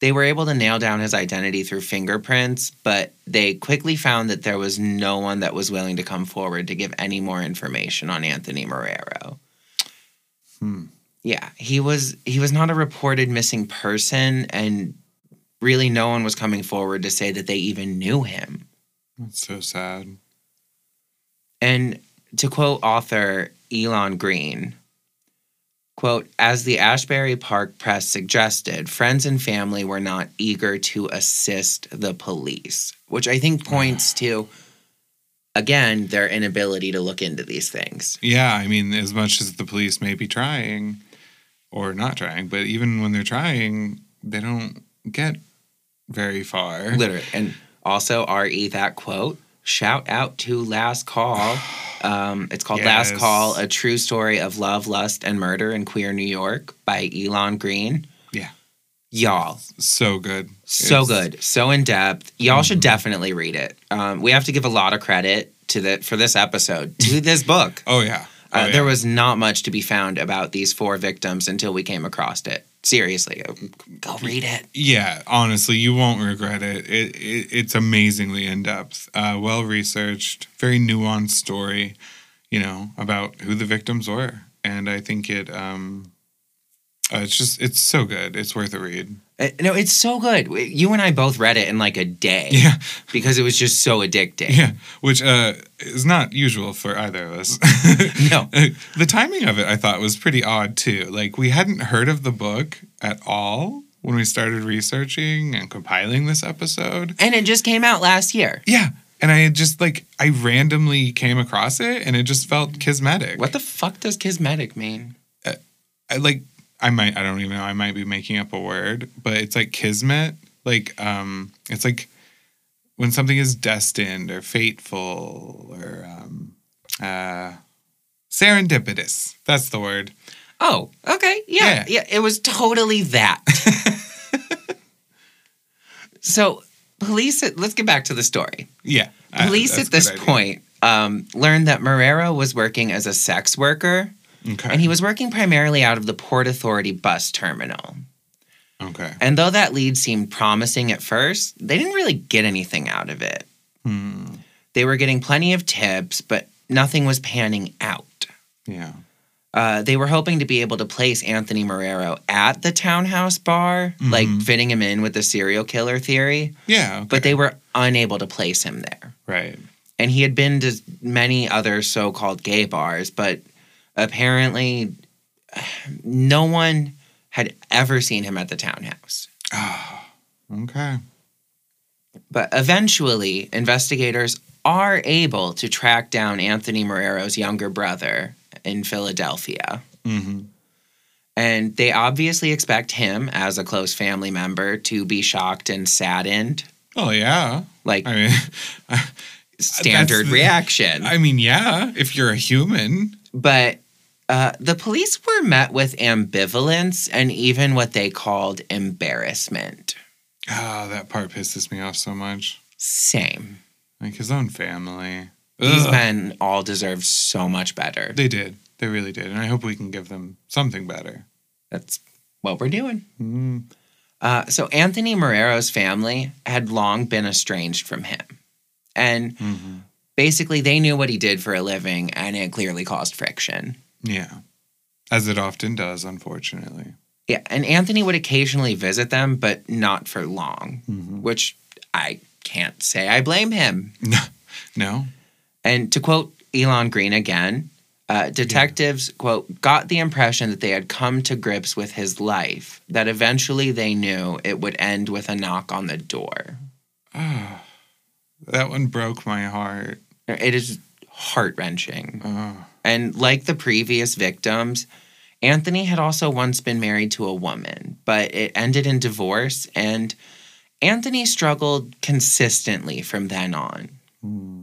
B: They were able to nail down his identity through fingerprints, but they quickly found that there was no one that was willing to come forward to give any more information on Anthony Marrero.
A: Hmm.
B: Yeah, he was he was not a reported missing person and really no one was coming forward to say that they even knew him.
A: That's so sad.
B: And to quote author Elon Green, quote, as the Asbury Park press suggested, friends and family were not eager to assist the police, which I think points to, again, their inability to look into these things.
A: Yeah. I mean, as much as the police may be trying or not trying, but even when they're trying, they don't get very far.
B: Literally. And also, RE, that quote, shout out to Last Call. Um, it's called Last Call A True Story of Love, Lust, and Murder in Queer New York by Elon Green.
A: Yeah.
B: Y'all,
A: So good.
B: so
A: It's-
B: good, so in depth. Y'all should definitely read it. Um, we have to give a lot of credit to the for this episode to this book.
A: Oh, yeah. Oh,
B: Uh,
A: yeah.
B: There was not much to be found about these four victims until we came across it. Seriously, uh, go read it.
A: Yeah, honestly, you won't regret it. It, it it's amazingly in depth, uh, well researched, very nuanced story, you know, about who the victims were, and I think it um, Uh, it's just it's so good. It's worth a read.
B: Uh, no, it's so good. You and I both read it in like a day.
A: Yeah.
B: Because it was just so addicting.
A: Yeah, which uh, is not usual for either of us.
B: No.
A: the timing of it I thought was pretty odd too. Like we hadn't heard of the book at all when we started researching and compiling this episode.
B: And it just came out last year.
A: Yeah, and I had just like I randomly came across it and it just felt kismetic.
B: What the fuck does kismetic mean?
A: I like I might I don't even know I might be making up a word, but it's like kismet. Like um it's like when something is destined or fateful or um uh serendipitous. That's the word.
B: Oh, okay. Yeah.
A: Yeah.
B: Yeah. it was totally that. so, police, at, let's get back to the story.
A: Yeah. uh,
B: Police
A: that's
B: at this
A: a good idea.
B: point um, learned that Marrero was working as a sex worker
A: Okay.
B: and he was working primarily out of the Port Authority bus terminal.
A: okay.
B: And though that lead seemed promising at first, they didn't really get anything out of it.
A: Hmm.
B: They were getting plenty of tips, but nothing was panning out.
A: Yeah.
B: Uh, they were hoping to be able to place Anthony Marrero at the townhouse bar, like
A: Mhm.
B: fitting him in with the serial killer theory,
A: Yeah.
B: but they were unable to place him there.
A: right.
B: And he had been to many other so called gay bars, but apparently no one had ever seen him at the townhouse.
A: Ah. okay.
B: But eventually, investigators are able to track down Anthony Marrero's younger brother in Philadelphia.
A: Mm-hmm.
B: And they obviously expect him, as a close family member, to be shocked and saddened.
A: Oh yeah.
B: Like
A: I mean,
B: standard
A: the-
B: reaction.
A: I mean, yeah. If you're a human.
B: but uh, the police were met with ambivalence and even what they called embarrassment.
A: Ah, that part pisses me off so much.
B: Same.
A: Like his own family.
B: These men all deserve so much better.
A: They did. They really did. And I hope we can give them something better.
B: That's what we're doing.
A: Mm.
B: Uh, so Anthony Marrero's family had long been estranged from him. And
A: hmm
B: basically, they knew what he did for a living, and it clearly caused friction.
A: Yeah. As it often does, unfortunately.
B: Yeah, and Anthony would occasionally visit them, but not for long,
A: Mhm.
B: which I can't say I blame him.
A: No?
B: And to quote Elon Green again, uh, detectives, quote, got the impression that they had come to grips with his life, that eventually they knew it would end with a knock on the door.
A: Ah, that one broke my heart.
B: It is heart wrenching.
A: Oh.
B: And like the previous victims, Anthony had also once been married to a woman, but it ended in divorce, and Anthony struggled consistently from then on.
A: Hmm.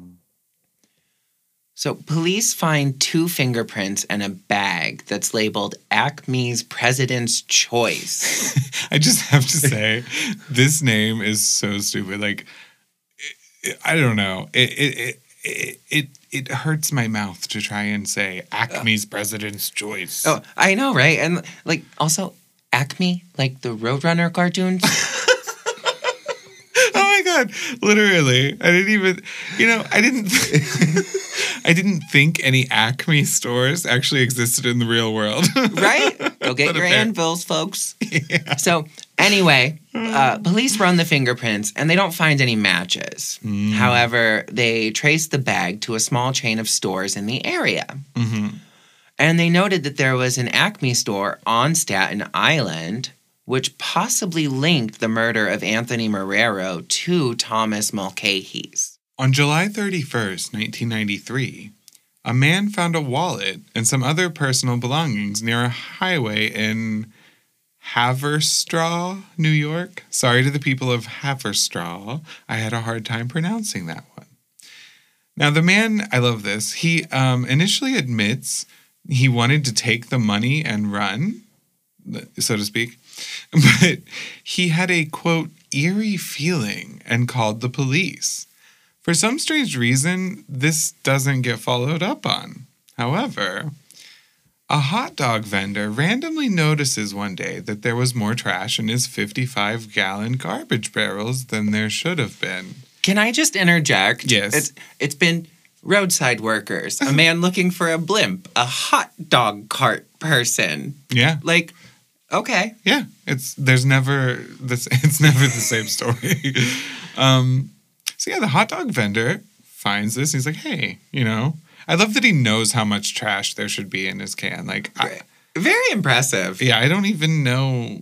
B: So, police find two fingerprints and a bag that's labeled Acme's President's Choice.
A: I just have to say, this name is so stupid. Like, I don't know. It it, it it it it hurts my mouth to try and say Acme's President's Choice.
B: oh, I know, right? And like also Acme, like the Roadrunner cartoons.
A: Oh my god! Literally, I didn't even. You know, I didn't. I didn't think any Acme stores actually existed in the real world.
B: right? Go get
A: a
B: your anvils, folks. So, anyway, uh, police run the fingerprints and they don't find any matches.
A: Mm.
B: However, they trace the bag to a small chain of stores in the area.
A: hmm
B: And they noted that there was an Acme store on Staten Island, which possibly linked the murder of Anthony Marrero to Thomas Mulcahy's.
A: On July 31st, 1993, a man found a wallet and some other personal belongings near a highway in Haverstraw, New York. Sorry to the people of Haverstraw. I had a hard time pronouncing that one. Now, the man, I love this, he um, initially admits he wanted to take the money and run, so to speak, but he had a quote, eerie feeling and called the police. For some strange reason, this doesn't get followed up on. However, a hot dog vendor randomly notices one day that there was more trash in his 55 gallon garbage barrels than there should have been.
B: Can I just interject?
A: Yes.
B: It's it's been roadside workers, a man looking for a blimp, a hot dog cart person.
A: Yeah.
B: Like Okay.
A: Yeah, it's there's never this it's never the same story. um, so yeah, the hot dog vendor finds this. He's like, hey, you know, I love that he knows how much trash there should be in his can. Like, I,
B: Very impressive.
A: yeah, I don't even know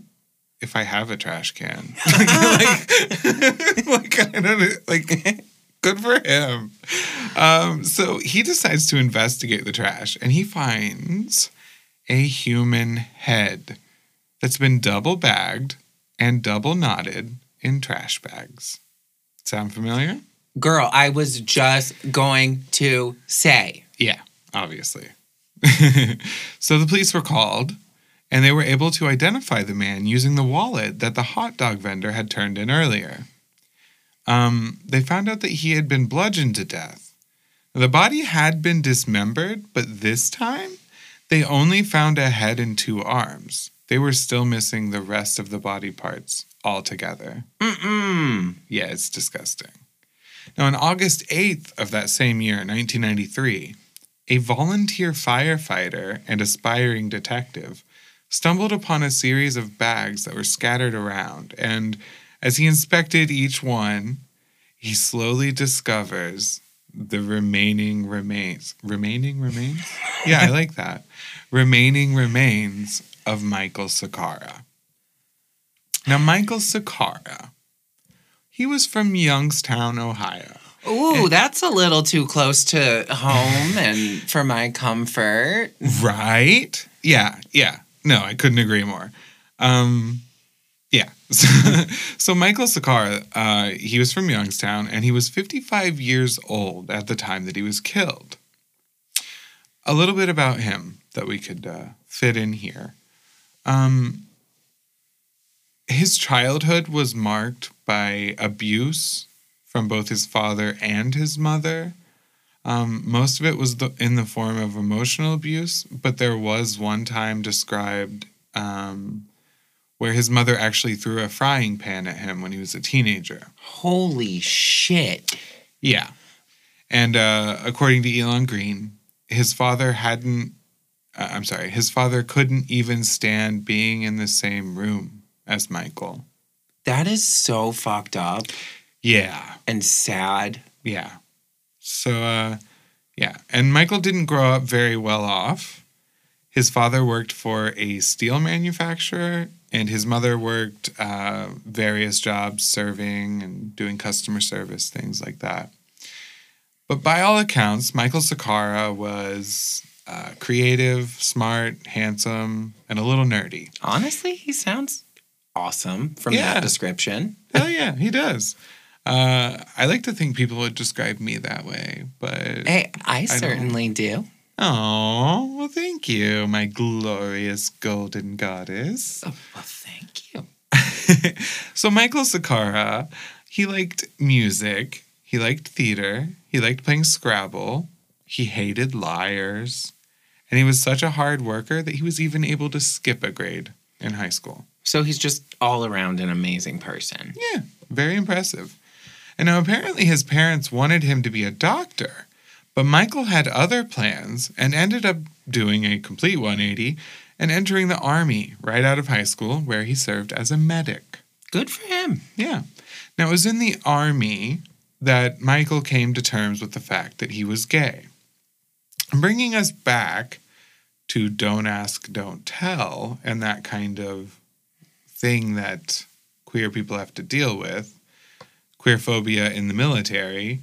A: if I have a trash can. like, like, I don't like. Good for him. Um, so he decides to investigate the trash, and he finds a human head that's been double bagged and double knotted in trash bags. Sound familiar?
B: Girl, I was just going to say.
A: Yeah, obviously. so the police were called and they were able to identify the man using the wallet that the hot dog vendor had turned in earlier. Um, they found out that he had been bludgeoned to death. The body had been dismembered, but this time they only found a head and two arms. They were still missing the rest of the body parts altogether.
B: Mm-mm.
A: Yeah, it's disgusting. Now, on August 8th of that same year, 1993, a volunteer firefighter and aspiring detective stumbled upon a series of bags that were scattered around, and as he inspected each one, he slowly discovers the remaining remains. Remaining remains? Yeah, I like that. Remaining remains of Michael Sakara. Now, Michael Sakara, he was from Youngstown, Ohio.
B: Ooh, that's a little too close to home and for my comfort.
A: Right? Yeah, yeah. No, I couldn't agree more. Um, yeah. so Michael Sakara, uh, he was from Youngstown and he was 55 years old at the time that he was killed. A little bit about him that we could uh, fit in here. Um, his childhood was marked by abuse from both his father and his mother. Um, most of it was the, in the form of emotional abuse, but there was one time described um, where his mother actually threw a frying pan at him when he was a teenager.
B: Holy shit.
A: Yeah. And uh, according to Elon Green, his father hadn't, uh, I'm sorry, his father couldn't even stand being in the same room as Michael.
B: That is so fucked up
A: Yeah.
B: and sad.
A: Yeah. So, uh, yeah. And Michael didn't grow up very well off. His father worked for a steel manufacturer, and his mother worked uh, various jobs serving and doing customer service, things like that. But by all accounts, Michael Sakara was uh, creative, smart, handsome, and a little nerdy.
B: Honestly, he sounds awesome from
A: Yeah.
B: that description.
A: Hell yeah, he does. Uh, I like to think people would describe me that way, but
B: Hey, I
A: don't-
B: certainly do.
A: Oh, well, thank you, my glorious golden goddess.
B: Oh, well, thank you.
A: so, Michael Sakara, he liked music, he liked theater, he liked playing Scrabble, he hated liars, and he was such a hard worker that he was even able to skip a grade in high school.
B: So he's just all around an amazing person.
A: Yeah, very impressive. And now apparently his parents wanted him to be a doctor, but Michael had other plans and ended up doing a complete 180 and entering the army right out of high school where he served as a medic.
B: Good for him.
A: Yeah. Now it was in the army that Michael came to terms with the fact that he was gay. Bringing us back to don't ask, don't tell, and that kind of thing that queer people have to deal with, queer phobia in the military,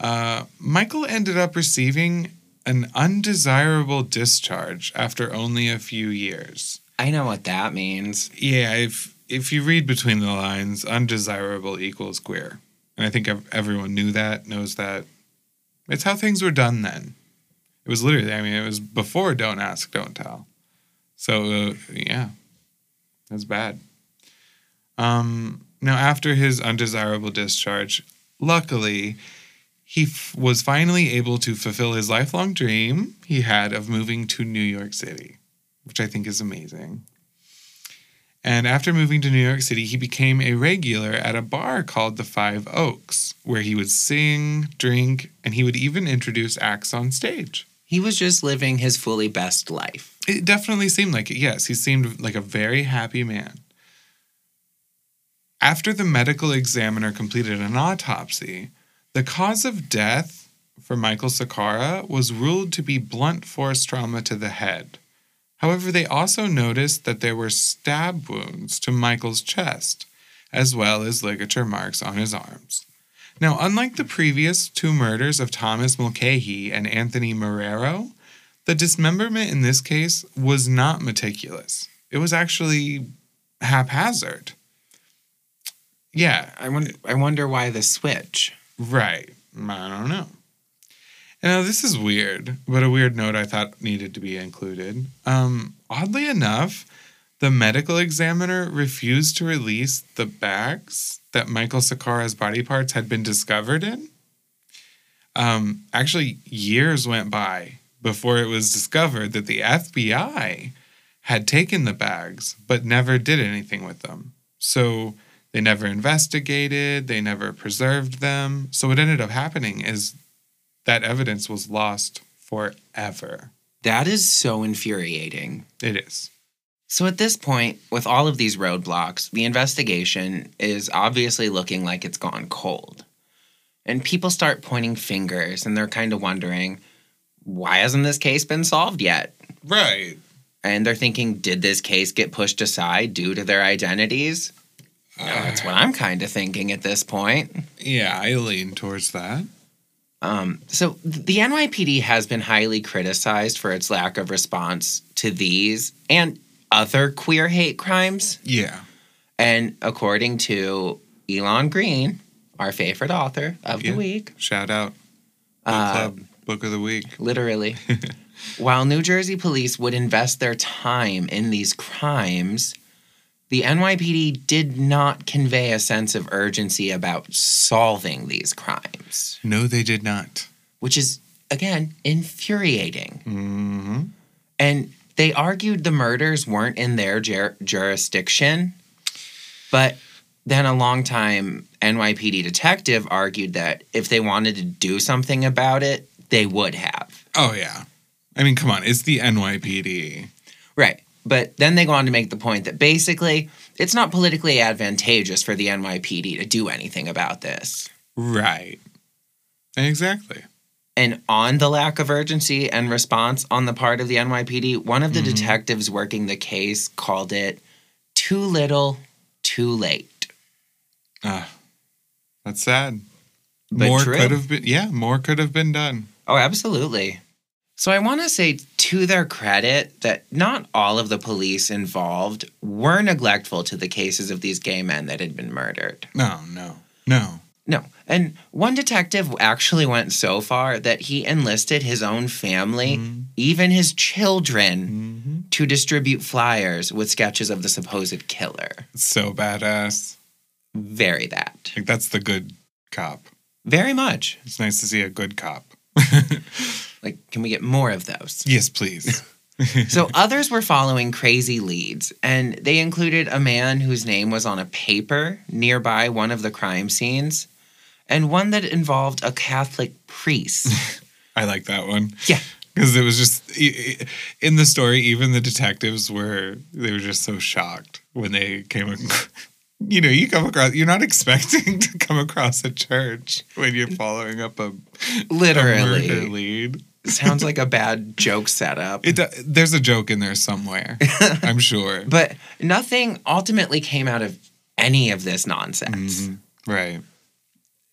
A: uh, Michael ended up receiving an undesirable discharge after only a few years.
B: I know what that means.
A: Yeah, if if you read between the lines, undesirable equals queer, and I think everyone knew that, knows that. It's how things were done then. It was literally, I mean, it was before "Don't Ask, Don't Tell." So uh, yeah, that's bad. Um, now, after his undesirable discharge, luckily, he f- was finally able to fulfill his lifelong dream he had of moving to New York City, which I think is amazing. And after moving to New York City, he became a regular at a bar called the Five Oaks, where he would sing, drink, and he would even introduce acts on stage.
B: He was just living his fully best life.
A: It definitely seemed like it. Yes, he seemed like a very happy man. After the medical examiner completed an autopsy, the cause of death for Michael Sakara was ruled to be blunt force trauma to the head. However, they also noticed that there were stab wounds to Michael's chest, as well as ligature marks on his arms. Now, unlike the previous two murders of Thomas Mulcahy and Anthony Marrero, the dismemberment in this case was not meticulous. It was actually haphazard. Yeah,
B: I wonder, I wonder why the switch.
A: right. I don't know. Now, this is weird, but a weird note I thought needed to be included. Um, oddly enough, the medical examiner refused to release the bags that Michael Sakara's body parts had been discovered in. Um, actually, years went by before it was discovered that the FBI had taken the bags but never did anything with them. So they never investigated, they never preserved them. So what ended up happening is that evidence was lost forever.
B: That is so infuriating.
A: It is.
B: So at this point, with all of these roadblocks, the investigation is obviously looking like it's gone cold. And people start pointing fingers and they're kind of wondering, why hasn't this case been solved yet?
A: Right.
B: And they're thinking, did this case get pushed aside due to their identities? No, that's what I'm kind of thinking at this point.
A: Yeah, I lean towards that.
B: Um, so the NYPD has been highly criticized for its lack of response to these and other queer hate crimes.
A: Yeah.
B: And according to Elon Green, our favorite author of
A: Yeah.
B: the week,
A: Shout out. Book
B: Uh,
A: Club Book of the Week.
B: literally, while New Jersey police would invest their time in these crimes, the NYPD did not convey a sense of urgency about solving these crimes,
A: No, they did not.
B: which is, again, infuriating.
A: hmm
B: And they argued the murders weren't in their jur- jurisdiction, but then a longtime NYPD detective argued that if they wanted to do something about it, they would have.
A: Oh, yeah. I mean, come on. It's the NYPD.
B: Right. But then they go on to make the point that basically it's not politically advantageous for the NYPD to do anything about this.
A: Right. Exactly.
B: And on the lack of urgency and response on the part of the NYPD, one of the
A: Mhm.
B: detectives working the case called it too little, too late.
A: Ah, that's sad.
B: But
A: more
B: true.
A: could have been. Yeah, more could have been done.
B: Oh, absolutely. So I want to say to their credit that not all of the police involved were neglectful to the cases of these gay men that had been murdered.
A: No, no, no.
B: No. And one detective actually went so far that he enlisted his own family,
A: Mhm.
B: even his children,
A: hmm
B: to distribute flyers with sketches of the supposed killer.
A: So badass.
B: Very that.
A: Like that's the good cop.
B: Very much.
A: It's nice to see a good cop.
B: Like, can we get more of those?
A: yes, please.
B: So others were following crazy leads, and they included a man whose name was on a paper nearby one of the crime scenes, and one that involved a Catholic priest.
A: I like that one.
B: Yeah.
A: Because it was just in the story, even the detectives were they were just so shocked when they came. ac- You know, you come across. You're not expecting to come across a church when you're following up a, a
B: Literally.
A: lead.
B: Sounds like a bad joke setup.
A: It do- there's a joke in there somewhere. I'm sure.
B: But nothing ultimately came out of any of this nonsense.
A: Mhm. Right.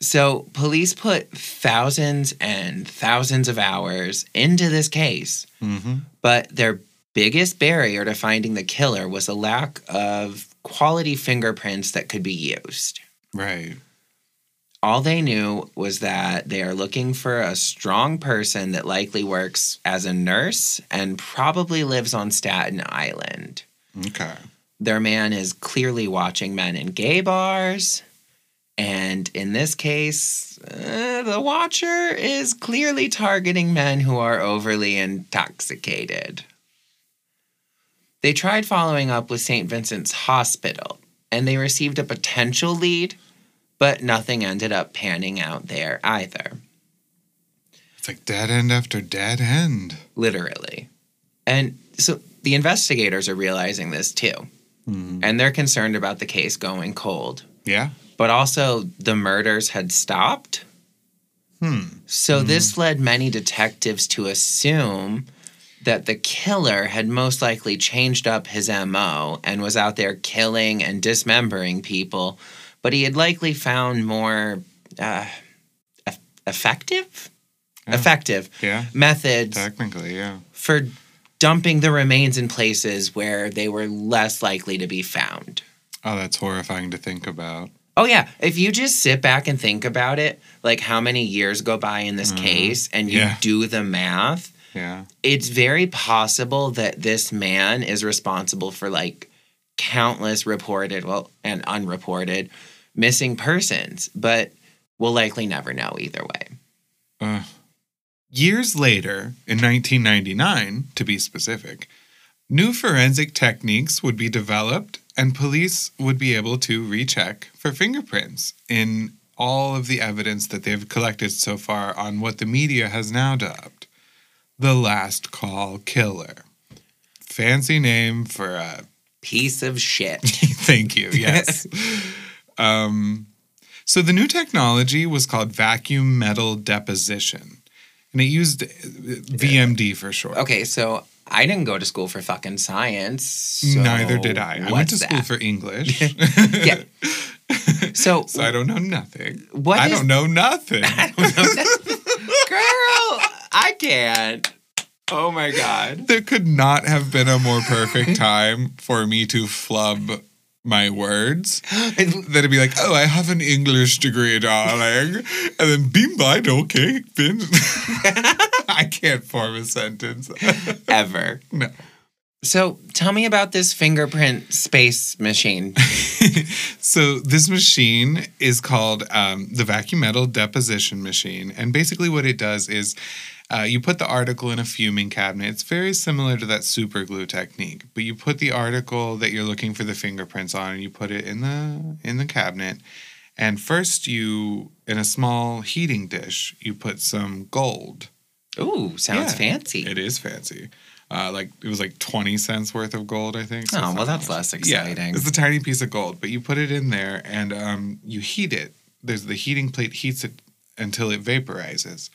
B: So police put thousands and thousands of hours into this case,
A: hmm
B: but their biggest barrier to finding the killer was a lack of quality fingerprints that could be used.
A: Right.
B: All they knew was that they are looking for a strong person that likely works as a nurse and probably lives on Staten Island.
A: Okay.
B: Their man is clearly watching men in gay bars. And in this case, uh, the watcher is clearly targeting men who are overly intoxicated. They tried following up with St. Vincent's Hospital and they received a potential lead, but nothing ended up panning out there either.
A: It's like dead end after dead end.
B: Literally. And so the investigators are realizing this too. And they're concerned about the case going cold.
A: Yeah.
B: But also, the murders had stopped.
A: Hmm.
B: So this led many detectives to assume that the killer had most likely changed up his MO and was out there killing and dismembering people, but he had likely found more uh, eff- effective
A: Yeah.
B: effective
A: Yeah.
B: methods
A: Technically, yeah.
B: for dumping the remains in places where they were less likely to be found.
A: Oh, that's horrifying to think about.
B: Oh yeah, if you just sit back and think about it, like how many years go by in this case and you.
A: Yeah.
B: do the math,
A: Yeah.
B: it's very possible that this man is responsible for like countless reported, well, and unreported missing persons, but we'll likely never know either way.
A: Uh, years later, in 1999, to be specific, new forensic techniques would be developed and police would be able to recheck for fingerprints in all of the evidence that they've collected so far on what the media has now dubbed the last call killer. Fancy name for a
B: Piece of shit.
A: Thank you. Yes. um, so the new technology was called vacuum metal deposition, and it used uh, VMD for short.
B: okay, so I didn't go to school for fucking science. so
A: Neither did I. I went to
B: what's
A: school
B: that?
A: for English.
B: Yeah. So,
A: so I don't know nothing.
B: What
A: I
B: is-
A: don't know nothing.
B: I don't know that- girl, I can't. Oh my god.
A: there could not have been a more perfect time for me to flub my words. That'd be like, oh, I have an English degree, darling. And then, bim by okay, bin. I can't form a sentence.
B: Ever.
A: no.
B: So tell me about this fingerprint space machine.
A: so this machine is called um, the vacuum metal deposition machine, and basically what it does is uh, you put the article in a fuming cabinet. It's very similar to that super glue technique, but you put the article that you're looking for the fingerprints on, and you put it in the in the cabinet. And first, you in a small heating dish, you put some gold.
B: Ooh, sounds
A: Yeah,
B: fancy.
A: It is fancy. Uh, like it was like twenty cents worth of gold, I think. so
B: Oh, well, that's less exciting.
A: Yeah, it's a tiny piece of gold, but you put it in there and um, you heat it. There's the heating plate heats it until it vaporizes,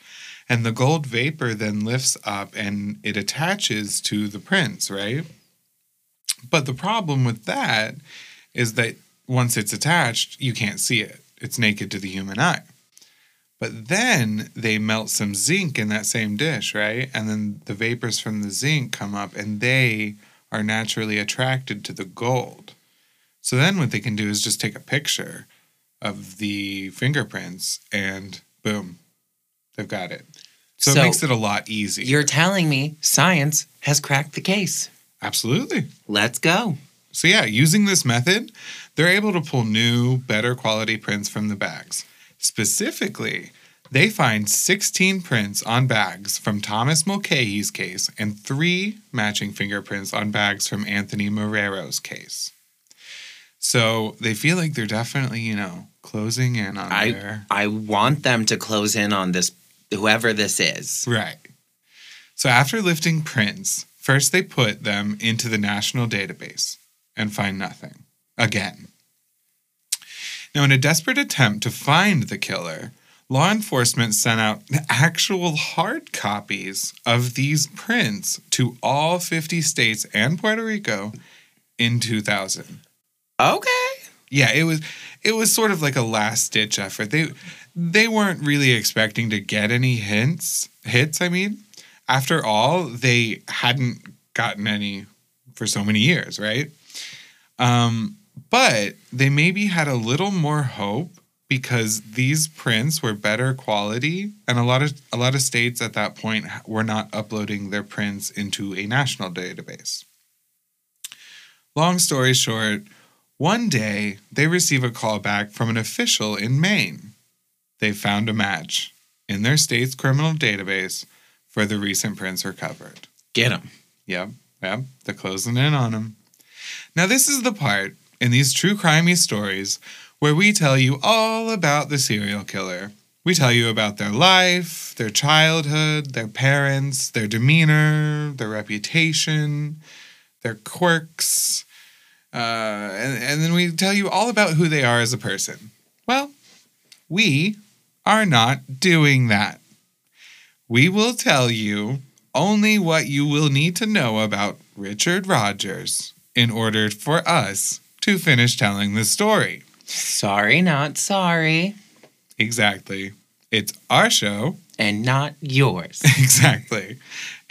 A: and the gold vapor then lifts up and it attaches to the prints, right? But the problem with that is that once it's attached, you can't see it. It's naked to the human eye. But then they melt some zinc in that same dish, right? And then the vapors from the zinc come up and they are naturally attracted to the gold. So then what they can do is just take a picture of the fingerprints and boom, they've got it. So,
B: So
A: it makes it a lot easier.
B: You're telling me science has cracked the case.
A: Absolutely.
B: Let's go.
A: So yeah, using this method, they're able to pull new, better quality prints from the bags. Specifically, they find 16 prints on bags from Thomas Mulcahy's case and three matching fingerprints on bags from Anthony Marrero's case. So they feel like they're definitely, you know, closing in on
B: I
A: their
B: I want them to close in on this whoever this is.
A: Right. So after lifting prints, first they put them into the national database and find nothing. Again. Now, in a desperate attempt to find the killer, law enforcement sent out actual hard copies of these prints to all 50 states and Puerto Rico in 2000
B: Okay.
A: yeah it was it was sort of like a last ditch effort. They they weren't really expecting to get any hints hits i mean. After all they hadn't gotten any for so many years right? Um but they maybe had a little more hope because these prints were better quality and a lot of a lot of states at that point were not uploading their prints into a national database. Long story short one day, they receive a call back from an official in Maine. They found a match in their state's criminal database for the recent prints recovered.
B: Get him.
A: Yep, yep, they're closing in on them. Now, this is the part in these true crimey stories where we tell you all about the serial killer We tell you about their life, their childhood, their parents, their demeanor, their reputation, their quirks, uh, and, and then we tell you all about who they are as a person. Well, we are not doing that. We will tell you only what you will need to know about Richard Rogers in order for us to finish telling the story.
B: Sorry, not sorry.
A: Exactly. It's our show.
B: And not yours.
A: exactly.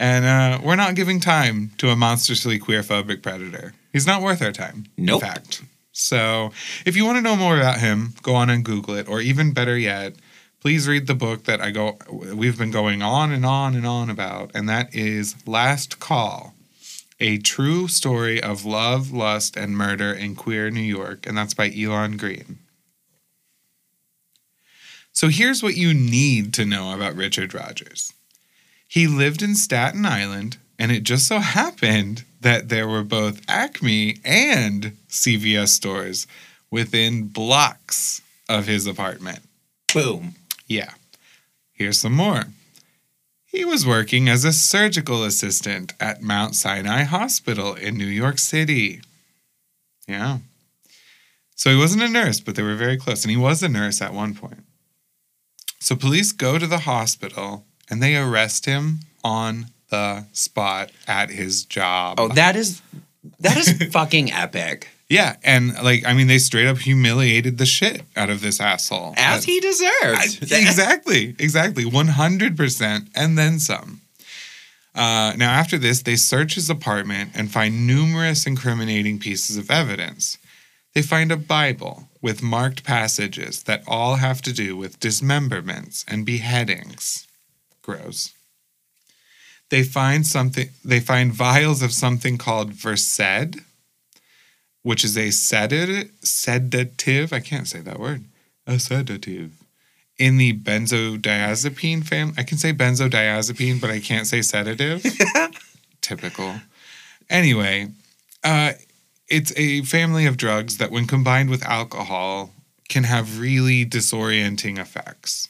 A: And uh, we're not giving time to a monstrously queerphobic predator. He's not worth our time.
B: Nope.
A: In fact. So if you want to know more about him, go on and Google it. Or even better yet, please read the book that I go we've been going on and on and on about, and that is Last Call. A true story of love, lust, and murder in queer New York, and that's by Elon Green. So here's what you need to know about Richard Rogers. He lived in Staten Island, and it just so happened that there were both Acme and CVS stores within blocks of his apartment.
B: Boom.
A: Yeah. Here's some more. He was working as a surgical assistant at Mount Sinai Hospital in New York City. Yeah. So he wasn't a nurse, but they were very close. And he was a nurse at one point. So police go to the hospital and they arrest him on the spot at his job.
B: Oh, that is that is fucking epic.
A: yeah, and like I mean, they straight up humiliated the shit out of this asshole.
B: As he
A: I-
B: deserved.
A: exactly, exactly, one hundred percent, and then some. Uh, now, after this, they search his apartment and find numerous incriminating pieces of evidence. They find a Bible with marked passages that all have to do with dismemberments and beheadings. Gross. They find something. They find vials of something called Versed, which is a sedative. Sedative. I can't say that word. A sedative. In the benzodiazepine family. I can say benzodiazepine, but I can't say sedative. Typical. Anyway, uh, it's a family of drugs that, when combined with alcohol, can have really disorienting effects,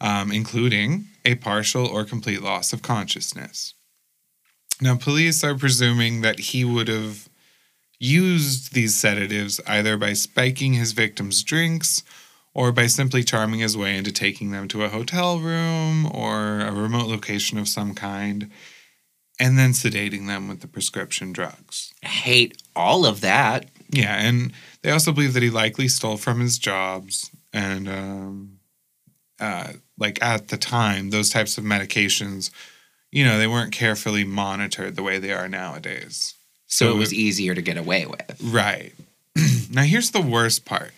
A: um, including a partial or complete loss of consciousness. Now, police are presuming that he would have used these sedatives either by spiking his victims' drinks or by simply charming his way into taking them to a hotel room or a remote location of some kind and then sedating them with the prescription drugs.
B: Hate all of that.
A: Yeah, and they also believe that he likely stole from his jobs and um uh like at the time those types of medications you know they weren't carefully monitored the way they are nowadays.
B: So, it was easier to get away with.
A: Right. now, here's the worst part.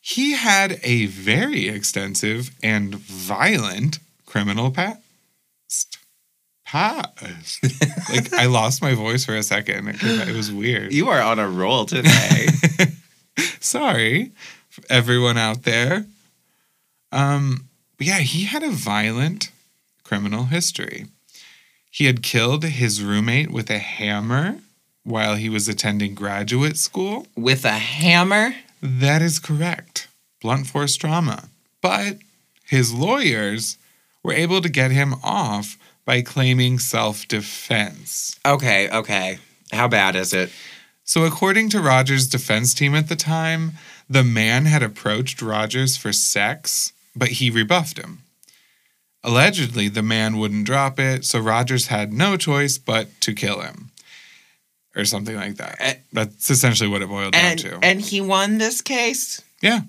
A: He had a very extensive and violent criminal past. Past. like, I lost my voice for a second. It, it was weird.
B: You are on a roll today.
A: Sorry, everyone out there. Um, but yeah, he had a violent criminal history. He had killed his roommate with a hammer while he was attending graduate school.
B: with a hammer.
A: That is correct. Blunt force trauma. But his lawyers were able to get him off by claiming self defense.
B: Okay, okay. How bad is it?
A: So, according to Rogers' defense team at the time, the man had approached Rogers for sex, but he rebuffed him. Allegedly, the man wouldn't drop it, so Rogers had no choice but to kill him. Or something like that.
B: Eh.
A: That's essentially what it boiled down to.
B: and he won this case.
A: yeah.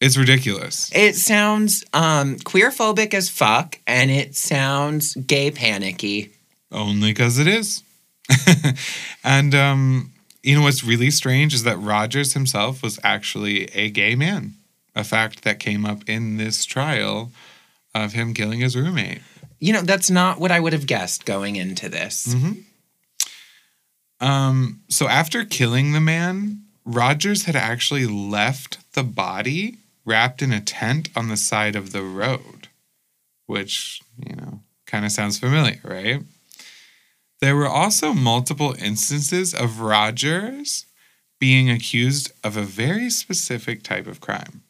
A: It's ridiculous.
B: It sounds um queerphobic as fuck and it sounds gay panicky.
A: Only because it is. and um, you know what's really strange is that Rogers himself was actually a gay man, a fact that came up in this trial of him killing his roommate.
B: You know, that's not what I would have guessed going into this.
A: Um, so after killing the man, Rogers had actually left the body wrapped in a tent on the side of the road, which, you know, kind of sounds familiar, right? There were also multiple instances of Rogers being accused of a very specific type of crime.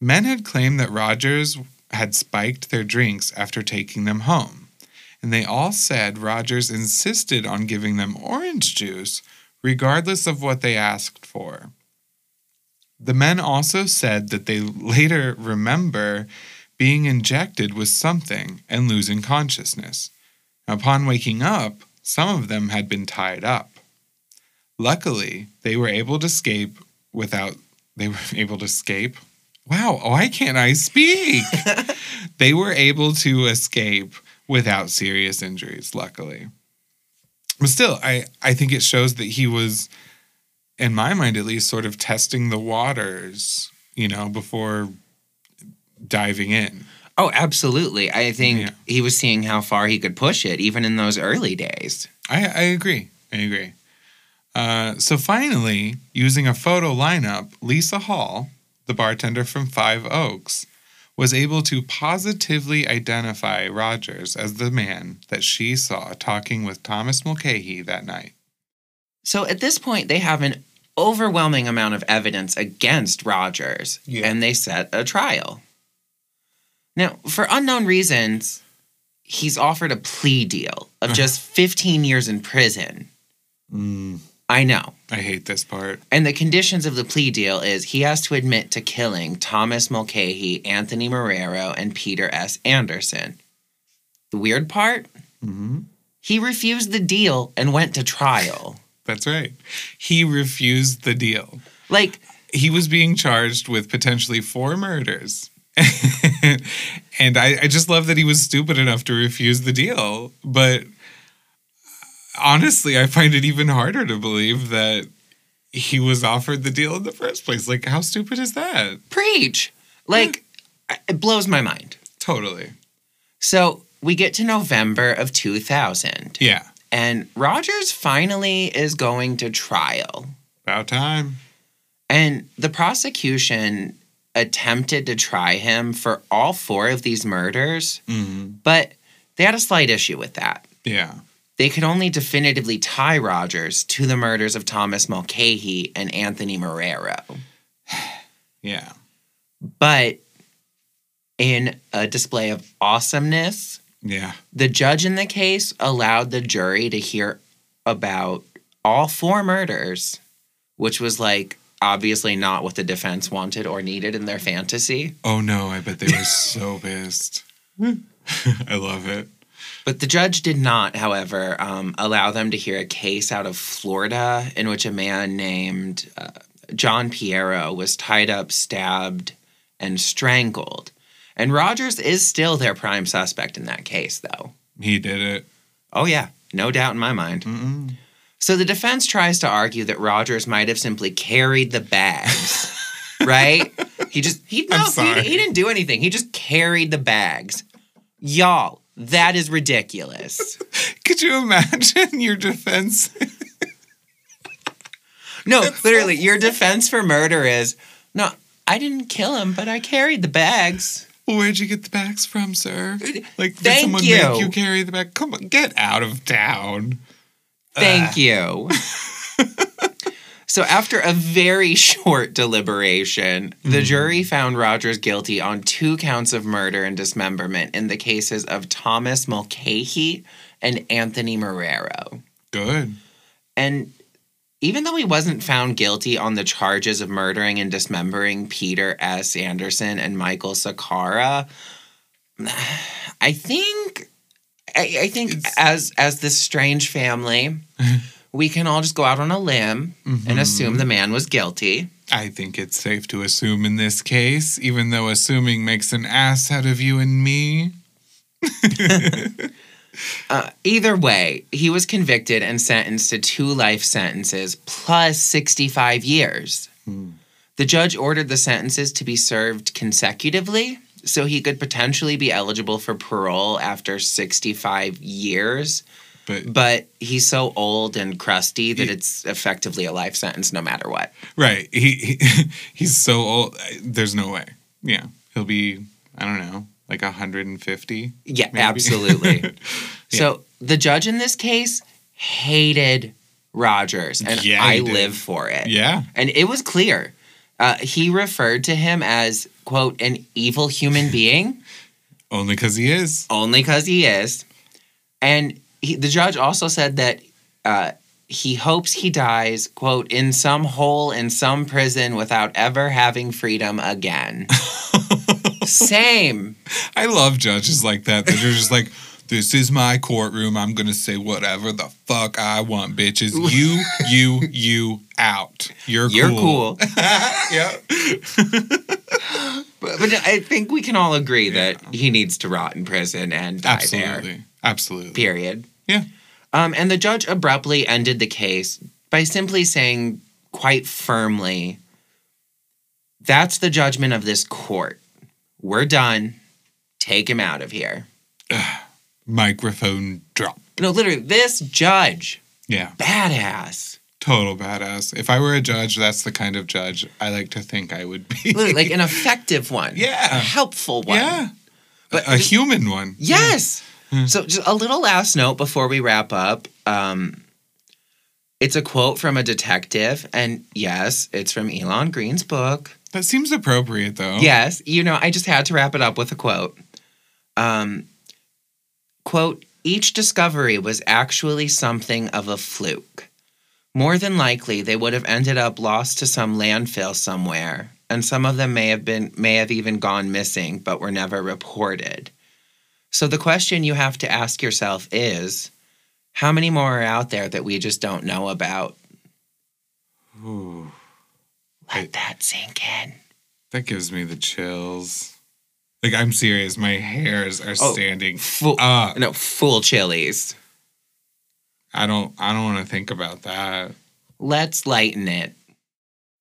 A: Men had claimed that Rogers had spiked their drinks after taking them home, and they all said Rogers insisted on giving them orange juice regardless of what they asked for. The men also said that they later remember being injected with something and losing consciousness. Upon waking up, some of them had been tied up. Luckily, they were able to escape without they were able to escape. Wow, why can't I speak? they were able to escape without serious injuries, luckily. But still, I, I think it shows that he was, in my mind at least, sort of testing the waters, you know, before diving in.
B: Oh, absolutely. I think
A: Yeah.
B: he was seeing how far he could push it, even in those early days.
A: I, I agree. I agree. Uh, so finally, using a photo lineup, Lisa Hall, the bartender from Five Oaks, was able to positively identify Rogers as the man that she saw talking with Thomas Mulcahy that night.
B: So at this point, they have an overwhelming amount of evidence against Rogers,
A: Yeah.
B: and they set a trial. Now, for unknown reasons, he's offered a plea deal of just 15 years in prison. Mm. I know.
A: I hate this part.
B: And the conditions of the plea deal is he has to admit to killing Thomas Mulcahy, Anthony Marrero, and Peter S. Anderson. The weird part? Mm-hmm. He refused the deal and went to trial.
A: That's right. He refused the deal.
B: Like,
A: He was being charged with potentially four murders. and I, I just love that he was stupid enough to refuse the deal. But honestly, I find it even harder to believe that he was offered the deal in the first place. Like, how stupid is that?
B: preach! Like, it blows my mind.
A: Totally.
B: So we get to November of 2000,
A: Yeah.
B: and Rogers finally is going to trial.
A: About time.
B: And the prosecution attempted to try him for all four of these murders,
A: hmm
B: but they had a slight issue with that.
A: Yeah.
B: They could only definitively tie Rogers to the murders of Thomas Mulcahy and Anthony Marrero.
A: Yeah.
B: But in a display of awesomeness,
A: Yeah.
B: the judge in the case allowed the jury to hear about all four murders, which was like obviously not what the defense wanted or needed in their fantasy.
A: Oh no, I bet they were so pissed. Hmm. I love it.
B: But the judge did not, however, um, allow them to hear a case out of Florida in which a man named uh, John Piero was tied up, stabbed, and strangled. And Rogers is still their prime suspect in that case, though.
A: He did it.
B: Oh, yeah, no doubt in my mind.
A: Mm-mm.
B: So the defense tries to argue that Rogers might have simply carried the bags, right? He just, he, no, he, he didn't do anything. He just carried the bags. Y'all, that is ridiculous.
A: Could you imagine your defense?
B: No, literally, your defense for murder is no. I didn't kill him, but I carried the bags.
A: Where'd you get the bags from, sir? Like, did
B: Thank
A: someone
B: you.
A: make you carry the bag? Come on, get out of town.
B: Thank you. so, after a very short deliberation, the mm-hmm. jury found Rogers guilty on two counts of murder and dismemberment in the cases of Thomas Mulcahy and Anthony Marrero.
A: Good.
B: And even though he wasn't found guilty on the charges of murdering and dismembering Peter S. Anderson and Michael Sakara, I think I, I think
A: It's-
B: as as this strange family, we can all just go out on a limb and assume the man was guilty.
A: I think it's safe to assume in this case, even though assuming makes an ass out of you and me.
B: Uh, either way, he was convicted and sentenced to two life sentences plus 65 years. The judge ordered the sentences to be served consecutively so he could potentially be eligible for parole after 65 years.
A: But
B: But he's so old and crusty that
A: He-
B: it's effectively a life sentence no matter what.
A: right, he, he he's so old. There's no way. Yeah, he'll be. I don't know, like 150.
B: Yeah,
A: maybe.
B: absolutely. So the judge in this case hated Rogers, and
A: Yeah,
B: I
A: did.
B: live for it.
A: yeah.
B: And it was clear Uh, he referred to him as, quote, an evil human being,
A: Only because he is.
B: only because he is. And he, the judge also said that uh, he hopes he dies, quote, in some hole in some prison without ever having freedom again. Same.
A: I love judges like that. They're just like, this is my courtroom. I'm going to say whatever the fuck I want, bitches. You, you, you out. You're,
B: You're
A: cool.
B: cool.
A: yeah.
B: But, but I think we can all agree that he needs to rot in prison and die there.
A: Absolutely. Absolutely.
B: Period.
A: Yeah.
B: Um, and the judge abruptly ended the case by simply saying, quite firmly, that's the judgment of this court. We're done. Take him out of here.
A: Microphone drop.
B: No, literally, this judge,
A: Yeah.
B: badass.
A: Total badass. If I were a judge, that's the kind of judge I like to think I would be.
B: Literally, like an effective one.
A: Yeah.
B: A helpful one.
A: yeah.
B: But
A: a human one.
B: Yes.
A: Hmm.
B: So, just a little last note before we wrap up. Um, it's a quote from a detective, and yes, it's from Elon Green's book.
A: That seems appropriate, though.
B: Yes, you know, I just had to wrap it up with a quote. Um, quote: Each discovery was actually something of a fluke. More than likely, they would have ended up lost to some landfill somewhere, and some of them may have been may have even gone missing, but were never reported. So the question you have to ask yourself is, how many more are out there that we just don't know about?
A: Ooh,
B: Let
A: It-
B: that sink in.
A: that gives me the chills. Like I'm serious. My hairs are
B: Oh,
A: standing
B: Full,
A: up.
B: no, full chilies.
A: I don't. I don't want to think about that.
B: Let's lighten it.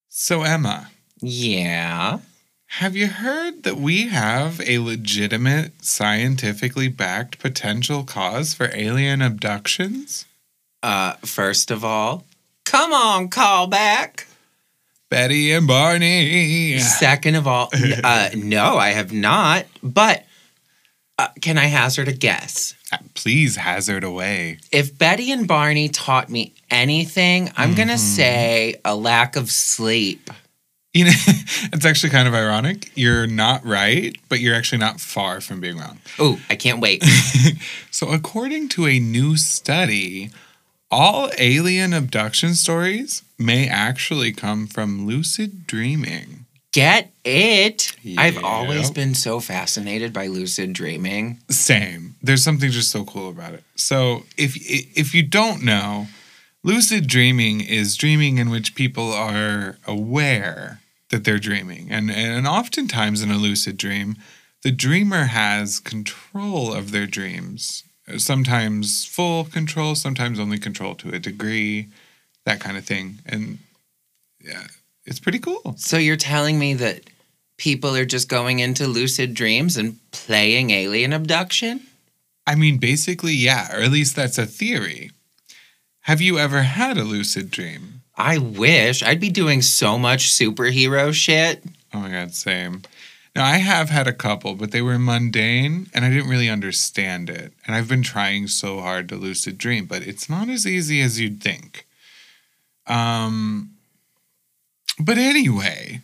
A: So Emma,
B: Yeah.
A: have you heard that we have a legitimate, scientifically backed potential cause for alien abductions?
B: Uh, first of all, come on, call back.
A: Betty and Barney.
B: Second of all, uh, no, I have not. But uh, can I hazard a guess?
A: Uh, Please hazard away.
B: If Betty and Barney taught me anything, I'm going to say a lack of sleep.
A: You know, it's actually kind of ironic. You're not right, but you're actually not far from being wrong.
B: Oh, I can't wait.
A: so, according to a new study, all alien abduction stories may actually come from lucid dreaming.
B: Get it? I've always
A: Yep.
B: been so fascinated by lucid dreaming.
A: Same. There's something just so cool about it. So, if if you don't know, lucid dreaming is dreaming in which people are aware that they're dreaming. And and oftentimes in a lucid dream, the dreamer has control of their dreams. Sometimes full control, sometimes only control to a degree, that kind of thing. And yeah, it's pretty cool.
B: So you're telling me that people are just going into lucid dreams and playing alien abduction?
A: I mean, basically, yeah, or at least that's a theory. Have you ever had a lucid dream?
B: I wish I'd be doing so much superhero shit.
A: Oh my god, same. Now I have had a couple, but they were mundane and I didn't really understand it. And I've been trying so hard to lucid dream, but it's not as easy as you'd think. Um but anyway,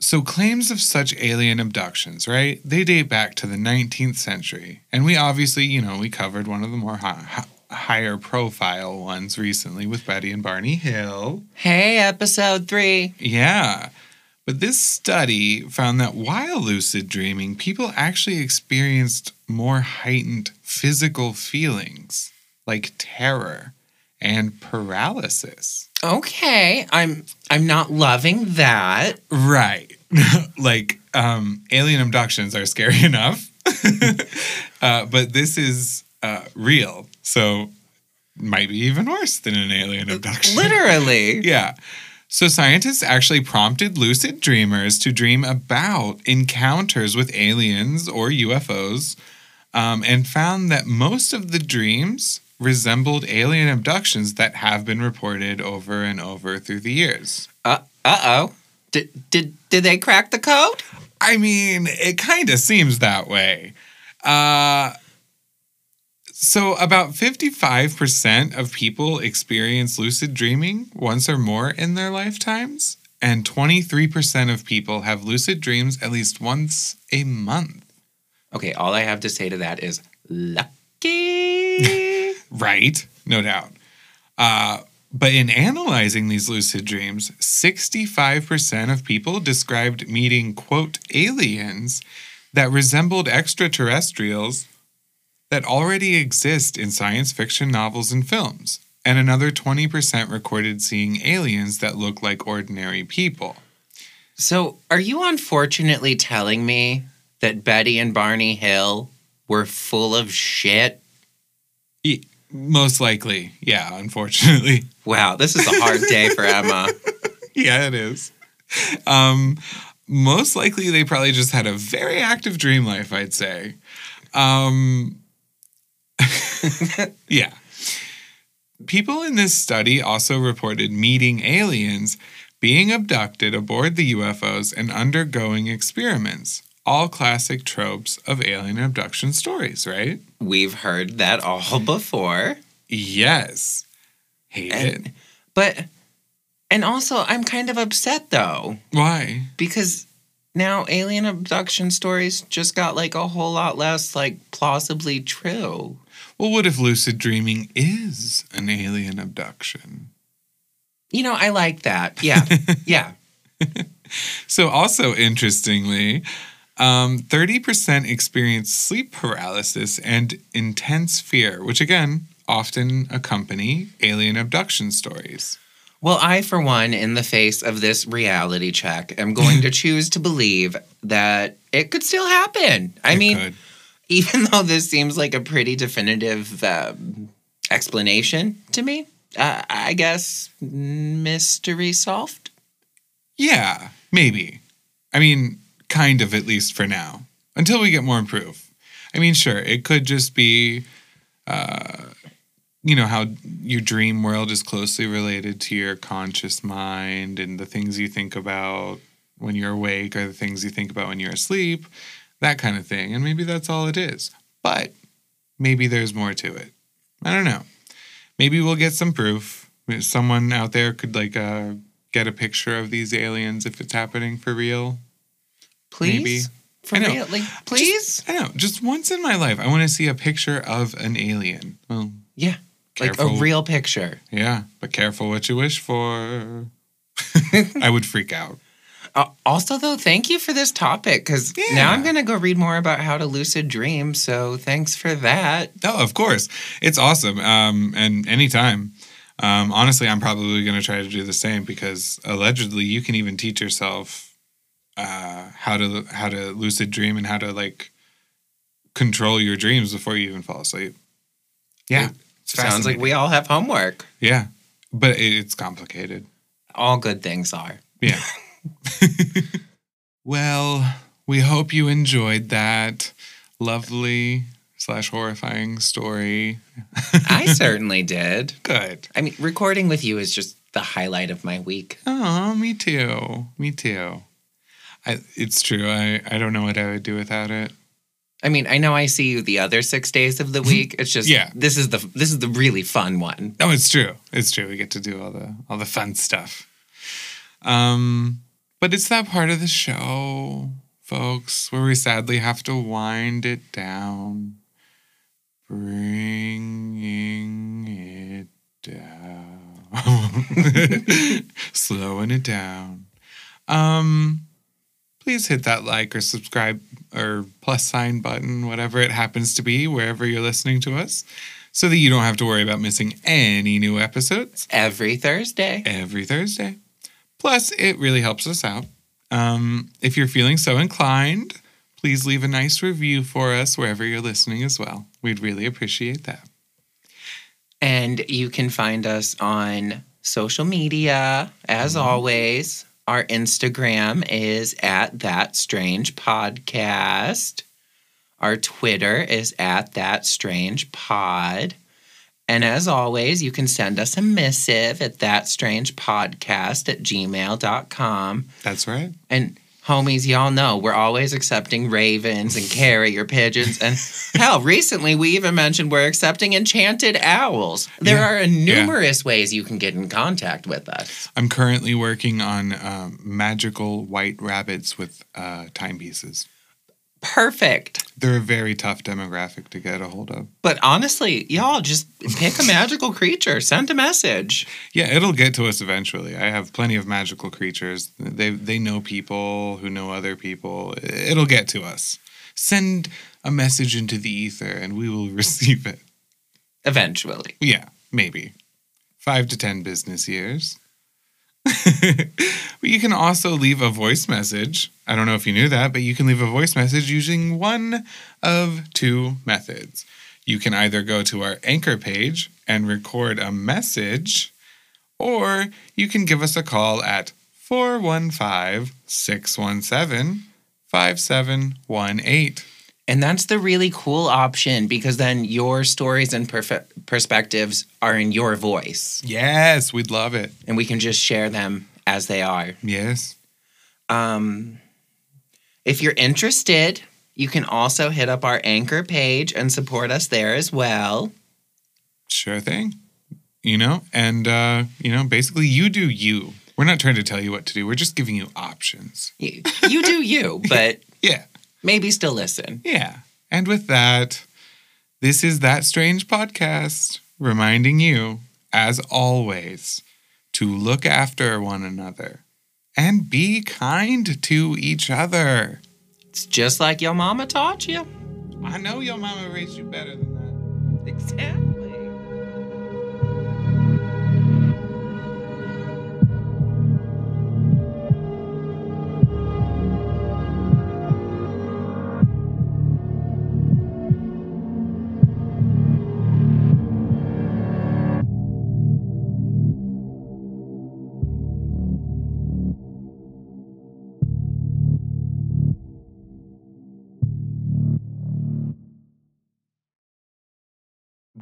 A: so claims of such alien abductions, right? They date back to the 19th century. And we obviously, you know, we covered one of the more hi- hi- higher profile ones recently with Betty and Barney Hill.
B: Hey, episode three.
A: Yeah. But this study found that while lucid dreaming, people actually experienced more heightened physical feelings like terror and paralysis.
B: Okay, I'm I'm not loving that.
A: Right. like um, alien abductions are scary enough, uh, but this is uh, real. So might be even worse than an alien abduction.
B: Literally.
A: Yeah. So scientists actually prompted lucid dreamers to dream about encounters with aliens or UFOs um, and found that most of the dreams resembled alien abductions that have been reported over and over through the years.
B: Uh oh. Did did did they crack the code?
A: I mean, it kind of seems that way. Uh, so, about 55% of people experience lucid dreaming once or more in their lifetimes. And 23% of people have lucid dreams at least once a month.
B: Okay, all I have to say to that is lucky.
A: Right, no doubt. Uh, but in analyzing these lucid dreams, 65% of people described meeting, quote, aliens that resembled extraterrestrials that already exist in science fiction novels and films. And another 20% recorded seeing aliens that look like ordinary people.
B: so, are you unfortunately telling me that Betty and Barney Hill were full of shit?
A: E- Most likely, yeah, unfortunately.
B: Wow, this is a hard day for Emma.
A: yeah, it is. Um, most likely, they probably just had a very active dream life, I'd say. Um, yeah. People in this study also reported meeting aliens, being abducted aboard the UFOs, and undergoing experiments. All classic tropes of alien abduction stories, right?
B: We've heard that all before.
A: Yes. Hate it.
B: But, and also, I'm kind of upset though,
A: Why?
B: because now alien abduction stories just got like a whole lot less like plausibly true.
A: Well, what if lucid dreaming is an alien abduction?
B: You know, I like that. Yeah. yeah.
A: So, also interestingly, um, 30% experience sleep paralysis and intense fear, which again often accompany alien abduction stories.
B: Well, I, for one, in the face of this reality check, am going to choose to believe that it could still happen. I
A: It
B: mean,
A: could.
B: even though this seems like a pretty definitive um, explanation to me, uh, I guess mystery solved.
A: yeah, maybe. I mean, kind of at least for now, until we get more proof. I mean, sure, it could just be, uh, you know, how your dream world is closely related to your conscious mind and the things you think about when you're awake are the things you think about when you're asleep, that kind of thing. And maybe that's all it is. But maybe there's more to it. I don't know. Maybe we'll get some proof. Someone out there could like uh, get a picture of these aliens if it's happening for real.
B: Please?
A: Maybe.
B: For
A: I know.
B: real? Like, please?
A: I know. Just once in my life, I want to see a picture of an alien. Well,
B: yeah. Like a real picture.
A: yeah, but careful what you wish for. I would freak out.
B: Uh, also, though, thank you for this topic because now I'm going to go read more about how to lucid dream. So thanks for that.
A: Oh, of course. It's awesome. Um, and anytime. Um, honestly, I'm probably going to try to do the same because allegedly you can even teach yourself uh, how to how to lucid dream and how to like control your dreams before you even fall asleep. Yeah,
B: Sounds like we all have homework.
A: yeah, but it, it's complicated.
B: All good things are.
A: Yeah. well, we hope you enjoyed that lovely slash horrifying story.
B: I certainly did.
A: Good.
B: I mean, recording with you is just the highlight of my week.
A: Oh, me too. Me too. I, it's true. I, I don't know what I would do without it.
B: I mean, I know I see you the other six days of the week. It's just
A: Yeah.
B: This is the this is the really fun one.
A: Oh, it's true. It's true. We get to do all the all the fun stuff. Um, but it's that part of the show, folks, where we sadly have to wind it down, bringing it down, slowing it down. Um, please hit that like or subscribe or plus sign button, whatever it happens to be, wherever you're listening to us, so that you don't have to worry about missing any new episodes
B: Every Thursday.
A: every Thursday. Plus, it really helps us out. Um, if you're feeling so inclined, please leave a nice review for us wherever you're listening as well. We'd really appreciate that.
B: And you can find us on social media as always. Our Instagram is at That Strange Podcast. Our Twitter is at That Strange Pod. And as always, you can send us a missive at thatstrangepodcast Strange Podcast at gmail.com.
A: That's right.
B: And Homies, y'all know we're always accepting ravens and carrier pigeons. And hell, recently we even mentioned we're accepting enchanted owls. There
A: Yeah.
B: are numerous ways you can get in contact with us.
A: I'm currently working on um, magical white rabbits with uh, timepieces.
B: Perfect.
A: They're a very tough demographic to get a hold of.
B: But honestly, y'all just pick a magical creature, send a message.
A: Yeah, it'll get to us eventually. I have plenty of magical creatures. They they know people who know other people. It'll get to us. Send a message into the ether and we will receive it.
B: Eventually.
A: Yeah, maybe. 5 to 10 business years. but you can also leave a voice message. I don't know if you knew that, but you can leave a voice message using one of two methods. You can either go to our anchor page and record a message, or you can give us a call at 415 617 5718.
B: And that's the really cool option because then your stories and perfe- perspectives are in your voice
A: Yes, we'd love it.
B: and we can just share them as they are.
A: Yes.
B: Um, if you're interested, you can also hit up our anchor page and support us there as well.
A: Sure thing. You know, and uh, you know, basically you do you. We're not trying to tell you what to do. We're just giving you options.
B: You, you do you, but
A: Yeah.
B: maybe still listen.
A: Yeah. And with that, this is that strange podcast reminding you as always to look after one another and be kind to each other.
B: It's just like your mama taught you.
A: I know your mama raised you better than that.
B: Exactly.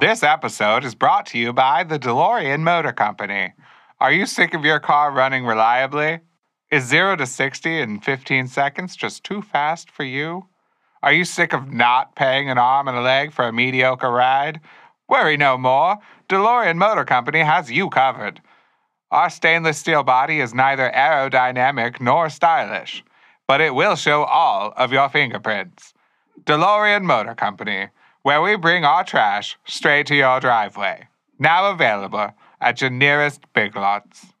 A: This episode is brought to you by the DeLorean Motor Company. Are you sick of your car running reliably? Is 0 to 60 in 15 seconds just too fast for you? Are you sick of not paying an arm and a leg for a mediocre ride? Worry no more. DeLorean Motor Company has you covered. Our stainless steel body is neither aerodynamic nor stylish, but it will show all of your fingerprints. DeLorean Motor Company, where we bring our trash straight to your driveway. Now available at your nearest Big Lots.